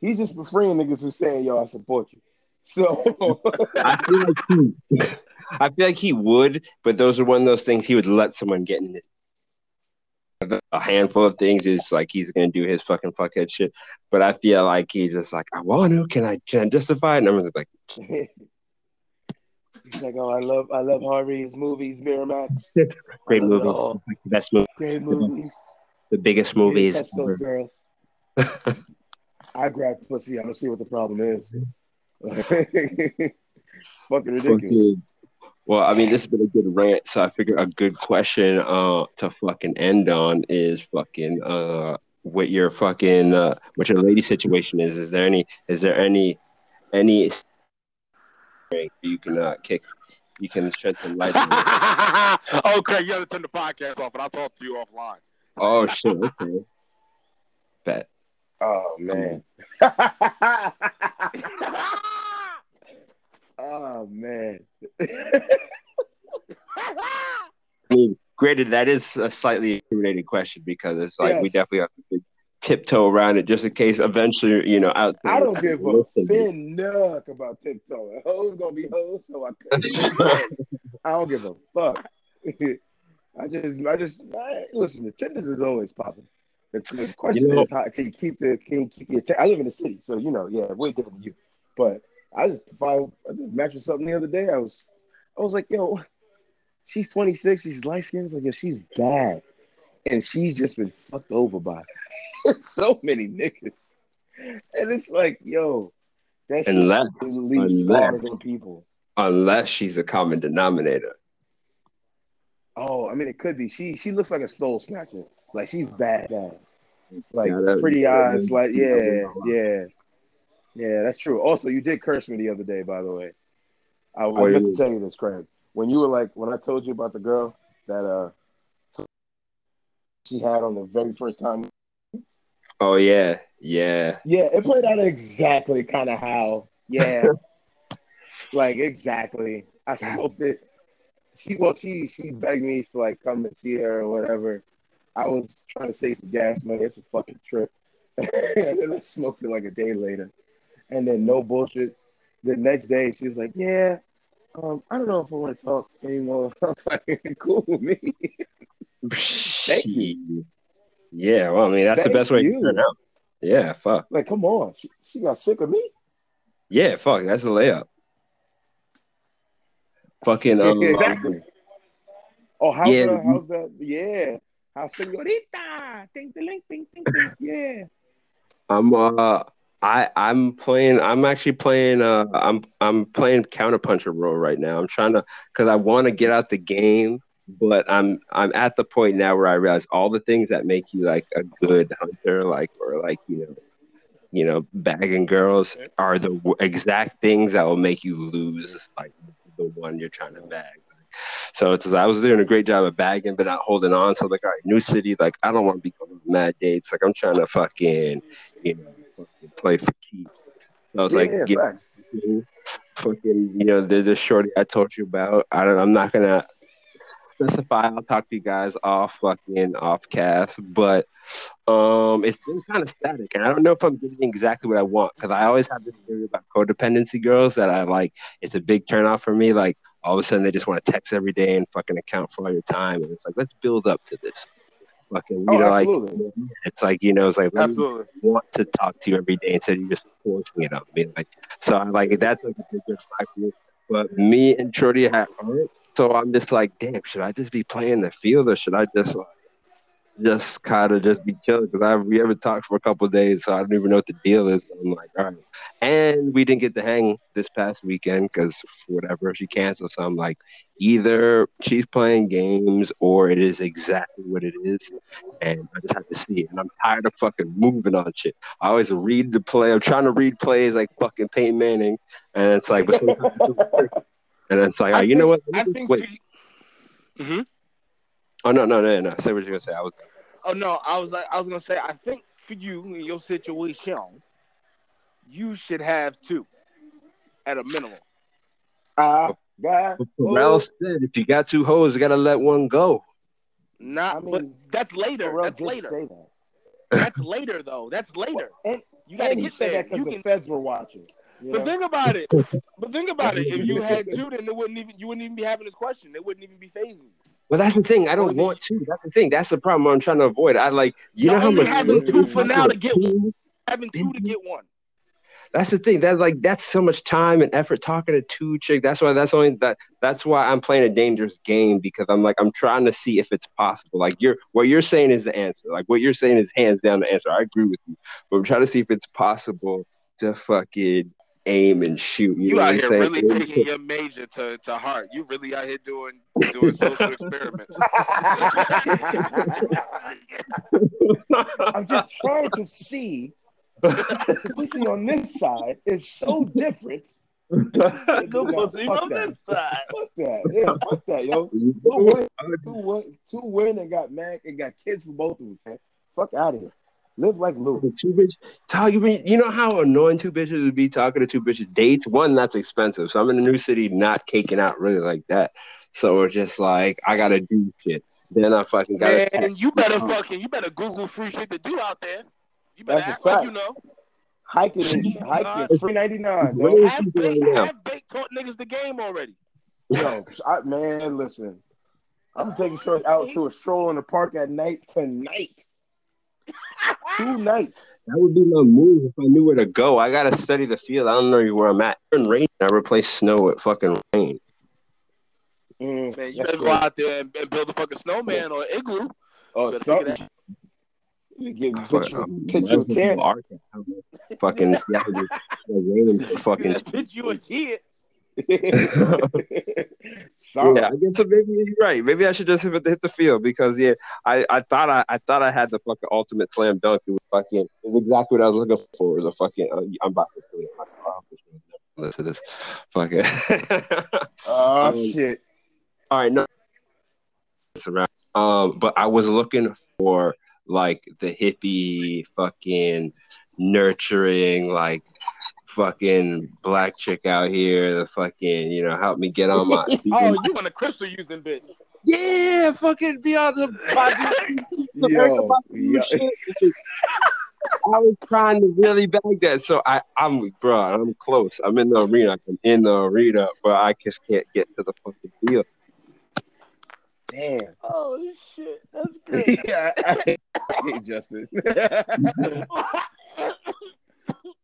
he's just freeing niggas who saying, "Yo, I support you." So I feel like he, I feel like he would, but those are one of those things he would let someone get in his. A handful of things is like he's gonna do his fucking fuckhead shit, but I feel like he's just like I want to. Can I? Can I justify it? And everyone's like, he's like, "Oh, I love, I love Harvey. His movies, Miramax, great movie, it the best movie, great movies, the biggest movies. Touch those girls." I grab pussy. I don't see what the problem is. Fucking ridiculous. Fucking- Well, I mean, this has been a good rant, so I figure a good question uh to fucking end on is fucking uh what your fucking uh what your lady situation is. Is there any is there any any you can uh kick you can shed some light okay, you have to turn the podcast off, and I'll talk to you offline. Oh shit, okay. Bet. Oh man. oh man. I mean, granted, that is a slightly incriminating question because it's like we definitely have to tiptoe around it just in case eventually, you know, out I don't give a fin nuck about tiptoeing. Hoes gonna be hoes, so I couldn't. I don't give a fuck. I just, I just, I, listen. The Timbers is always popping. The, the question You know- is, how can you keep the, can you keep your? T- I live in the city, so you know, yeah, way different than you. But I just, if I, just matched with something the other day. I was, I was like, yo, she's 26, she's light skinned. Like, yo, she's bad, and she's just been fucked over by so many niggas. And it's like, yo, that's unless leaves unless- on people. unless she's a common denominator. Oh, I mean, it could be. She she looks like a soul snatcher. Like she's bad, bad. Like Yeah, pretty eyes. Like yeah, Yeah. Yeah. That's true. Also, you did curse me the other day, by the way. I, I Oh, meant yeah. to tell you this, Craig. When you were like, when I told you about the girl that uh she had on the very first time. Oh yeah, yeah. Yeah, it played out exactly kind of how. Yeah, like exactly. I spoke this. She well, she she begged me to like come and see her or whatever. I was trying to save some gas money. It's a fucking trip. and then I smoked it like a day later. And then no bullshit. The next day she was like, "Yeah, um, I don't know if I want to talk anymore." I was like, "Cool with me." Thank you. Yeah, well, I mean, that's the best way you. to turn out. Yeah, fuck. Like, come on, she, she got sick of me. Yeah, fuck. That's a layup. Fucking um, exactly. Oh, how's, Yeah. the, how's that? Yeah. How's senorita? Ding, ding, ding, ding, ding, ding. Yeah. I'm uh I I'm playing I'm actually playing uh I'm I'm playing counterpuncher role right now. I'm trying to cuz I want to get out the game, but I'm I'm at the point now where I realize all the things that make you like a good hunter like or like you know you know bagging girls are the exact things that will make you lose like the one you're trying to bag. So it's I was doing a great job of bagging, but not holding on. So like, all right, new city. Like, I don't want to be going mad dates. Like, I'm trying to fucking, you know, fucking play for keeps. So I was like, yeah, fucking, you know, the the shorty I told you about. I don't. I'm not gonna specify. I'll talk to you guys off fucking off cast, but um, it's been kind of static, and I don't know if I'm getting exactly what I want because I always have this theory about codependency girls that I like. It's a big turnoff for me. Like all of a sudden they just want to text every day and fucking account for all your time, and it's like let's build up to this. Fucking, you Oh, know, like absolutely. it's like you know, it's like Absolutely. want to talk to you every day instead of you just forcing it on me. Like, so I'm like, that's like a big red flag for me. But me and Shorty have. So I'm just like, damn, should I just be playing the field or should I just like, just kind of just be chilling because I we haven't talked for a couple of days, so I don't even know what the deal is. I'm like, all right. And we didn't get to hang this past weekend because whatever she canceled. So I'm like, either she's playing games or it is exactly what it is, and I just have to see it. And I'm tired of fucking moving on shit. I always read the play. I'm trying to read plays like fucking Peyton Manning, and it's like, but sometimes and it's like, oh, you know what? I think Wait. she, hmm Oh no, no, no, no. Say what you're gonna say. I was. Oh no, I was like, I was gonna say, I think for you in your situation, you should have two at a minimum. Ah, God. Pharrell said, if you got two hoes, you gotta let one go. Not, I mean, but that's later. That's later. say that. That's later though. That's later. And, You gotta and he get said there. that because You the can, feds were watching. You but think about it. But think about it. If you had two, then it wouldn't even you wouldn't even be having this question. They wouldn't even be phasing. you. Well, that's the thing. I don't want to. That's the thing. That's the problem I'm trying to avoid. I like, you You're know how much. having two for now to get one. Having two to get one. That's the thing. That like that's so much time and effort talking to two chicks. That's why that's only that. That's why I'm playing a dangerous game because I'm like I'm trying to see if it's possible. Like you're what you're saying is the answer. Like what you're saying is hands down the answer. I agree with you, but I'm trying to see if it's possible to fucking aim and shoot. You, You know out here saying? really taking your major to, to heart. You really out here doing doing social experiments. I'm just trying to see the pussy on this side is so different. The Nah, pussy fuck on that. this side. Fuck that. Yeah, fuck that, yo. Two women, two, wo- two women got mad and got kids for both of them, man. Fuck out of here. Live like Lou. The two bitch talk. You mean you know how annoying two bitches would be talking to two bitches dates? One that's expensive. So I'm in a new city, not caking out really like that. So it's just like I gotta do shit. Then I fucking gotta. Man, you better fucking you better Google free shit to do out there. You better That's a act like fact. you know. Hiking is hiking free ninety nine, What yo. is Have this bait, have bait taught niggas the game already. Yo, I, man, listen. I'm taking short out to a stroll in the park at night tonight. Two nights. That would be my move if I knew where to go. I gotta study the field. I don't know where I'm at. In rain, I replace snow with fucking rain. Mm, Man, you that's better go out there and, and build a fucking snowman or igloo. Oh, something. figure You Get a Fuck, picture, picture of might as well tent. go Arkansas. Fucking Seattle just raining for fucking. Bitch, you a kid. Something. Yeah, I guess so maybe you're right. Maybe I should just hit the, hit the field because yeah, I, I thought I, I thought I had the fucking ultimate slam dunk. It was fucking it was exactly what I was looking for. It was a fucking uh, I'm about to put it myself. I hope this one never Listen to this. Fucking Oh Um, shit. all right, no. Around. Um, but I was looking for like the hippie fucking nurturing like fucking black chick out here to fucking you know help me get on my. Oh, you want a crystal using bitch. Yeah, fucking be on the body. Yo, yo. I was trying to really bag that, so I, I'm, bro, I'm close. I'm in the arena. I'm in the arena, but I just can't get to the fucking deal. Damn. Oh shit, that's great. yeah, I, I hate Justin.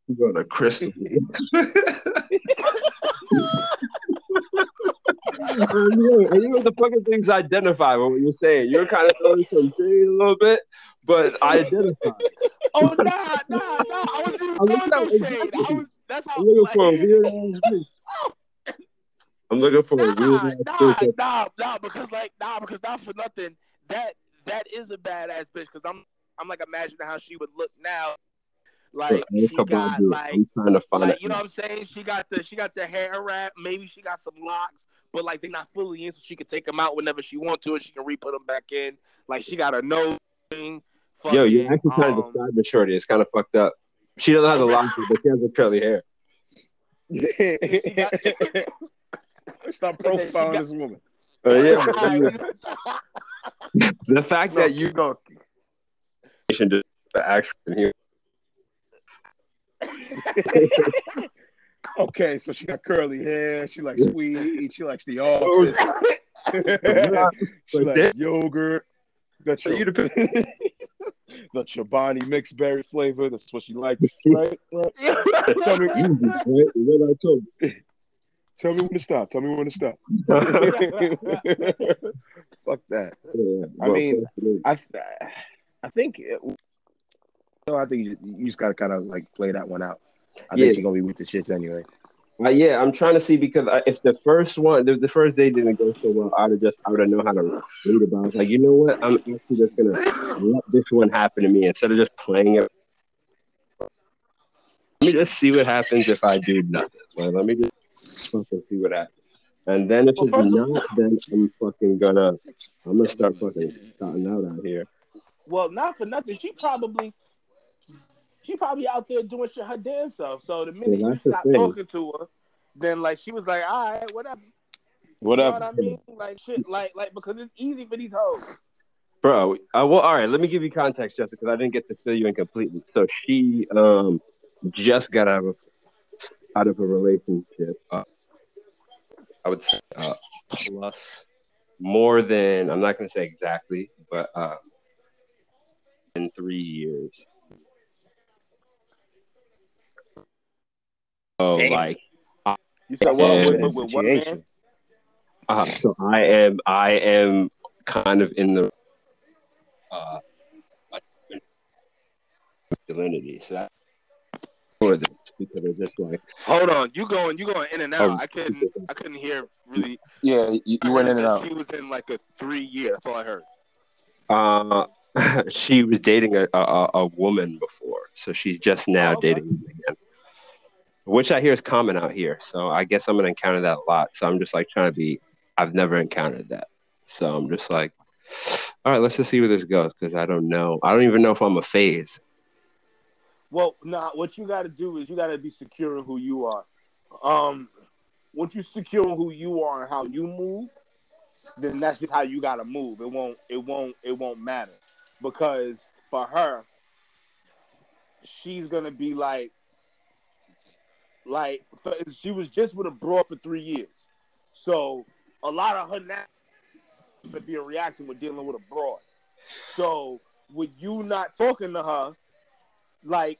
You go to Crystal. and you and you know the fucking things identify with what you're saying. You're kind of throwing some shade a little bit, but I identify. oh nah, nah, nah. I wasn't even I'm throwing no shade. I was that's how I'm looking like, for a weird ass bitch. I'm looking for a weird Nah, ass nah, bitch. nah, nah, because like nah, because not for nothing. That that is a badass bitch. Because I'm I'm like imagining how she would look now. Like There's she got ideas. like I'm trying to find like you know what I'm saying. She got the she got the hair wrap. Maybe she got some locks, but like they're not fully in, so she can take them out whenever she wants to, and she can re put them back in. Like she got a nose ring. Yo, you're actually trying to um, describe the shorty. It's kind of fucked up. She doesn't have the locks, but she has the curly hair. Stop profiling this woman. Uh, yeah, the fact that you go. should just the action here. Okay, so she got curly hair. She likes weed. She likes the office. she But likes yogurt. Got your, you the the Chobani mixed berry flavor. That's what she likes, right? right. Tell me. What I told tell me when to stop. Tell me when to stop. Fuck that. Yeah, I well, mean, personally, I I think it, no, I think you, you just gotta kind of like play that one out. I Yeah. think she's gonna be with the shits anyway. Uh, yeah, I'm trying to see because I, if the first one, if the first day didn't go so well, I'd have just, I would have known how to read about. it. Like, you know what? I'm actually just gonna let this one happen to me instead of just playing it. Let me just see what happens if I do nothing. Like, let me just fucking see what happens. And then if it's not, then I'm fucking gonna, I'm gonna start fucking starting out out here. Well, not for nothing. She probably she probably out there doing shit her damn self. So the minute Yeah, you stop talking to her, then like she was like, all right, whatever. You know what Whatever. I mean? Like shit, like like because it's easy for these hoes. Bro, uh, well, all right. Let me give you context, Jessica, because I didn't get to fill you in completely. So she um just got out of out of a relationship. Uh, I would say uh, plus more than I'm not going to say exactly, but uh, in three years. Oh, Damn. like You said Yeah. well with, with, with what man? Uh, so I am I am kind of in the uh masculinity. So that for this because it's just like Hold on, you going you going in and out. Oh. I couldn't I couldn't hear really. Yeah, you, you went in and out. She was in like a three year. That's all I heard. uh she was dating a, a a woman before, so she's just now Oh, okay. dating him again. Which I hear is common out here. So I guess I'm gonna encounter that a lot. So I'm just like trying to be I've never encountered that. So I'm just like, all right, let's just see where this goes because I don't know. I don't even know if I'm a phase. Well, nah, what you gotta do is you gotta be secure in who you are. Um once you secure who you are and how you move, then that's just how you gotta move. It won't it won't it won't matter. Because for her, she's gonna be like like she was just with a broad for three years. So a lot of her now to be a reaction with dealing with a broad. So with you not talking to her, like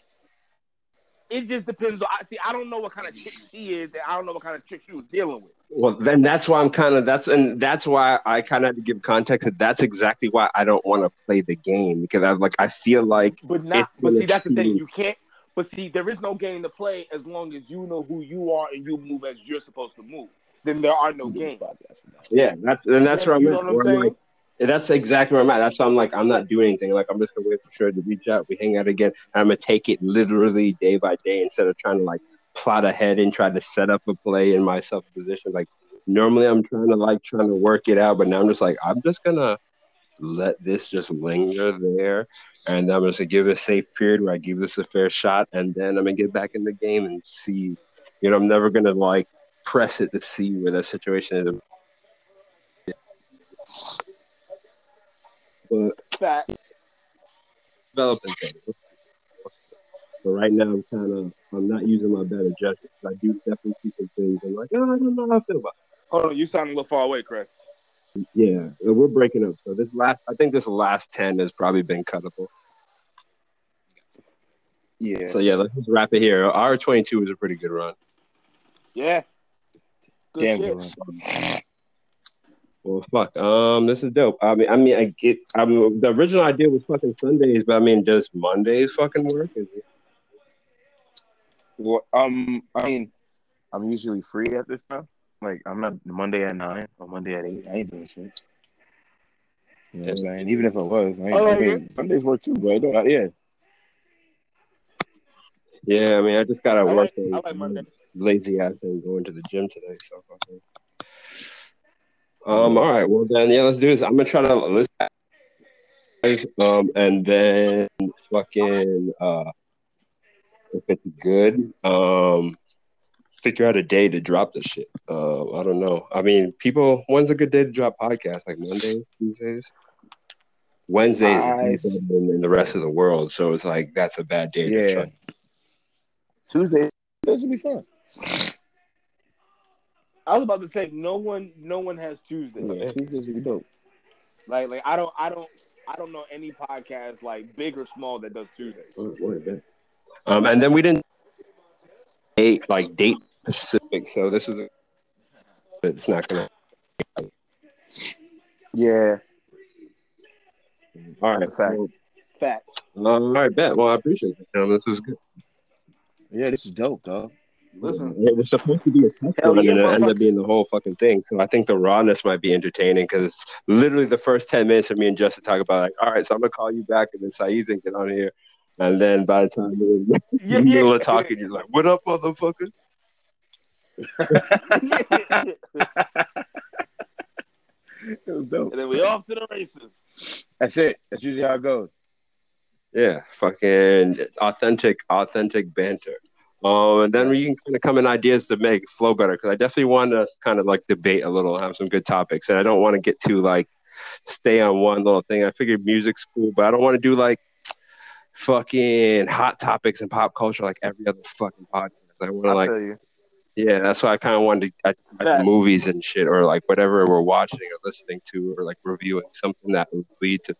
it just depends on. I see. I don't know what kind of chick she is, and I don't know what kind of chick she was dealing with. Well, then that's why I'm kind of that's and that's why I kind of had to give context. That that's exactly why I don't want to play the game because I like I feel like But not. But see, that's the thing. You can't. But see, there is no game to play as long as you know who you are and you move as you're supposed to move. Then there are no games. yeah, that's and that's where I'm you know what I'm like, that's exactly where I'm at. That's why I'm like I'm not doing anything. Like I'm just gonna wait for sure to reach out. We hang out again. And I'm gonna take it literally day by day instead of trying to like plot ahead and try to set up a play in myself position. Like normally I'm trying to like trying to work it out, but now I'm just like I'm just gonna let this just linger there, and I'm just gonna give it a safe period where I give this a fair shot, and then I'm gonna get back in the game and see. You know, I'm never gonna like press it to see where that situation is. But Fact. developing things. But right now, I'm kind of I'm not using my better judgment. I do definitely see some things. I'm like, oh, I don't know how I feel about. Hold on, you sound a little far away, Chris. It. Yeah, we're breaking up. So this last, I think this last ten has probably been cuttable. Yeah. So yeah, let's just wrap it here. Our 22 was a pretty good run. Yeah. Good Damn shit. good one. Well, fuck. Um, this is dope. I mean, I mean, I get. I mean, the original idea was fucking Sundays, but I mean, does Mondays fucking work? Is it- Well, um, I mean, I'm usually free at this time. Like, I'm not Monday at nine or Monday at eight. I ain't doing shit. You know what I'm saying? Even if it was, I, ain't, Oh, I mean, Sundays work too, but it yeah. Yeah, I mean, I just gotta I work like, I like Monday. lazy ass and going to the gym today. So fucking. Um. All right. Well then, yeah. Let's do this. I'm gonna try to list. Um. And then fucking. Uh. If it's good. Um. Figure out a day to drop this shit. Uh. I don't know. I mean, people. When's a good day to drop podcasts? Like Monday, Tuesdays. Wednesdays Nice. is better than the rest of the world, so it's like that's a bad day. to Yeah. try. Tuesdays, this will be fun. I was about to say no one, no one has Tuesday. Yeah, Tuesdays will be dope. Like, like I don't, I don't, I don't know any podcast like big or small that does Tuesdays. Oh, what a bit. Um, and then we didn't date like date specific, so this is a, it's not gonna Yeah, All right. That's a fact. Well, Facts. all right, bet. Well, I appreciate this, gentlemen. This was good. yeah, this is dope, dog. Listen, It was supposed to be a test Hell run, yeah, and it ended up being the whole fucking thing. So I think the rawness might be entertaining because literally the first ten minutes of me and Justin talk about like, all right, so I'm gonna call you back, and then Saeed's gonna get on here, and then by the time we're in yeah, the middle yeah. of talking, you're like, "What up, motherfucker?" It was dope. And then we off to the races. That's it. That's usually how it goes. Yeah, fucking authentic, authentic banter. Um, and then we can kind of come in ideas to make flow better because I definitely want to kind of like debate a little, have some good topics, and I don't want to get too like stay on one little thing. I figured music's cool, but I don't want to do like fucking hot topics and pop culture like every other fucking podcast. I want to like, you. Yeah, that's why I kind of wanted to I, I, movies and shit, or like whatever we're watching or listening to, or like reviewing something that would lead to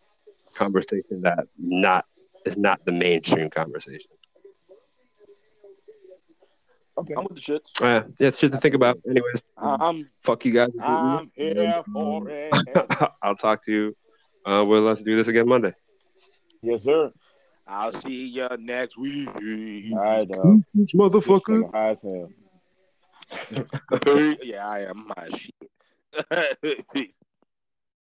conversation that not is not the mainstream conversation. Okay. I'm with the shit. Uh, yeah, it's shit to think about. Anyways, I'm fuck you guys. I'm here for it. I'll talk to you. Uh, we'll let's do this again Monday. Yes, sir. I'll see you next week. All right, dog. Motherfucker. high as hell. yeah, I am my shit. Peace.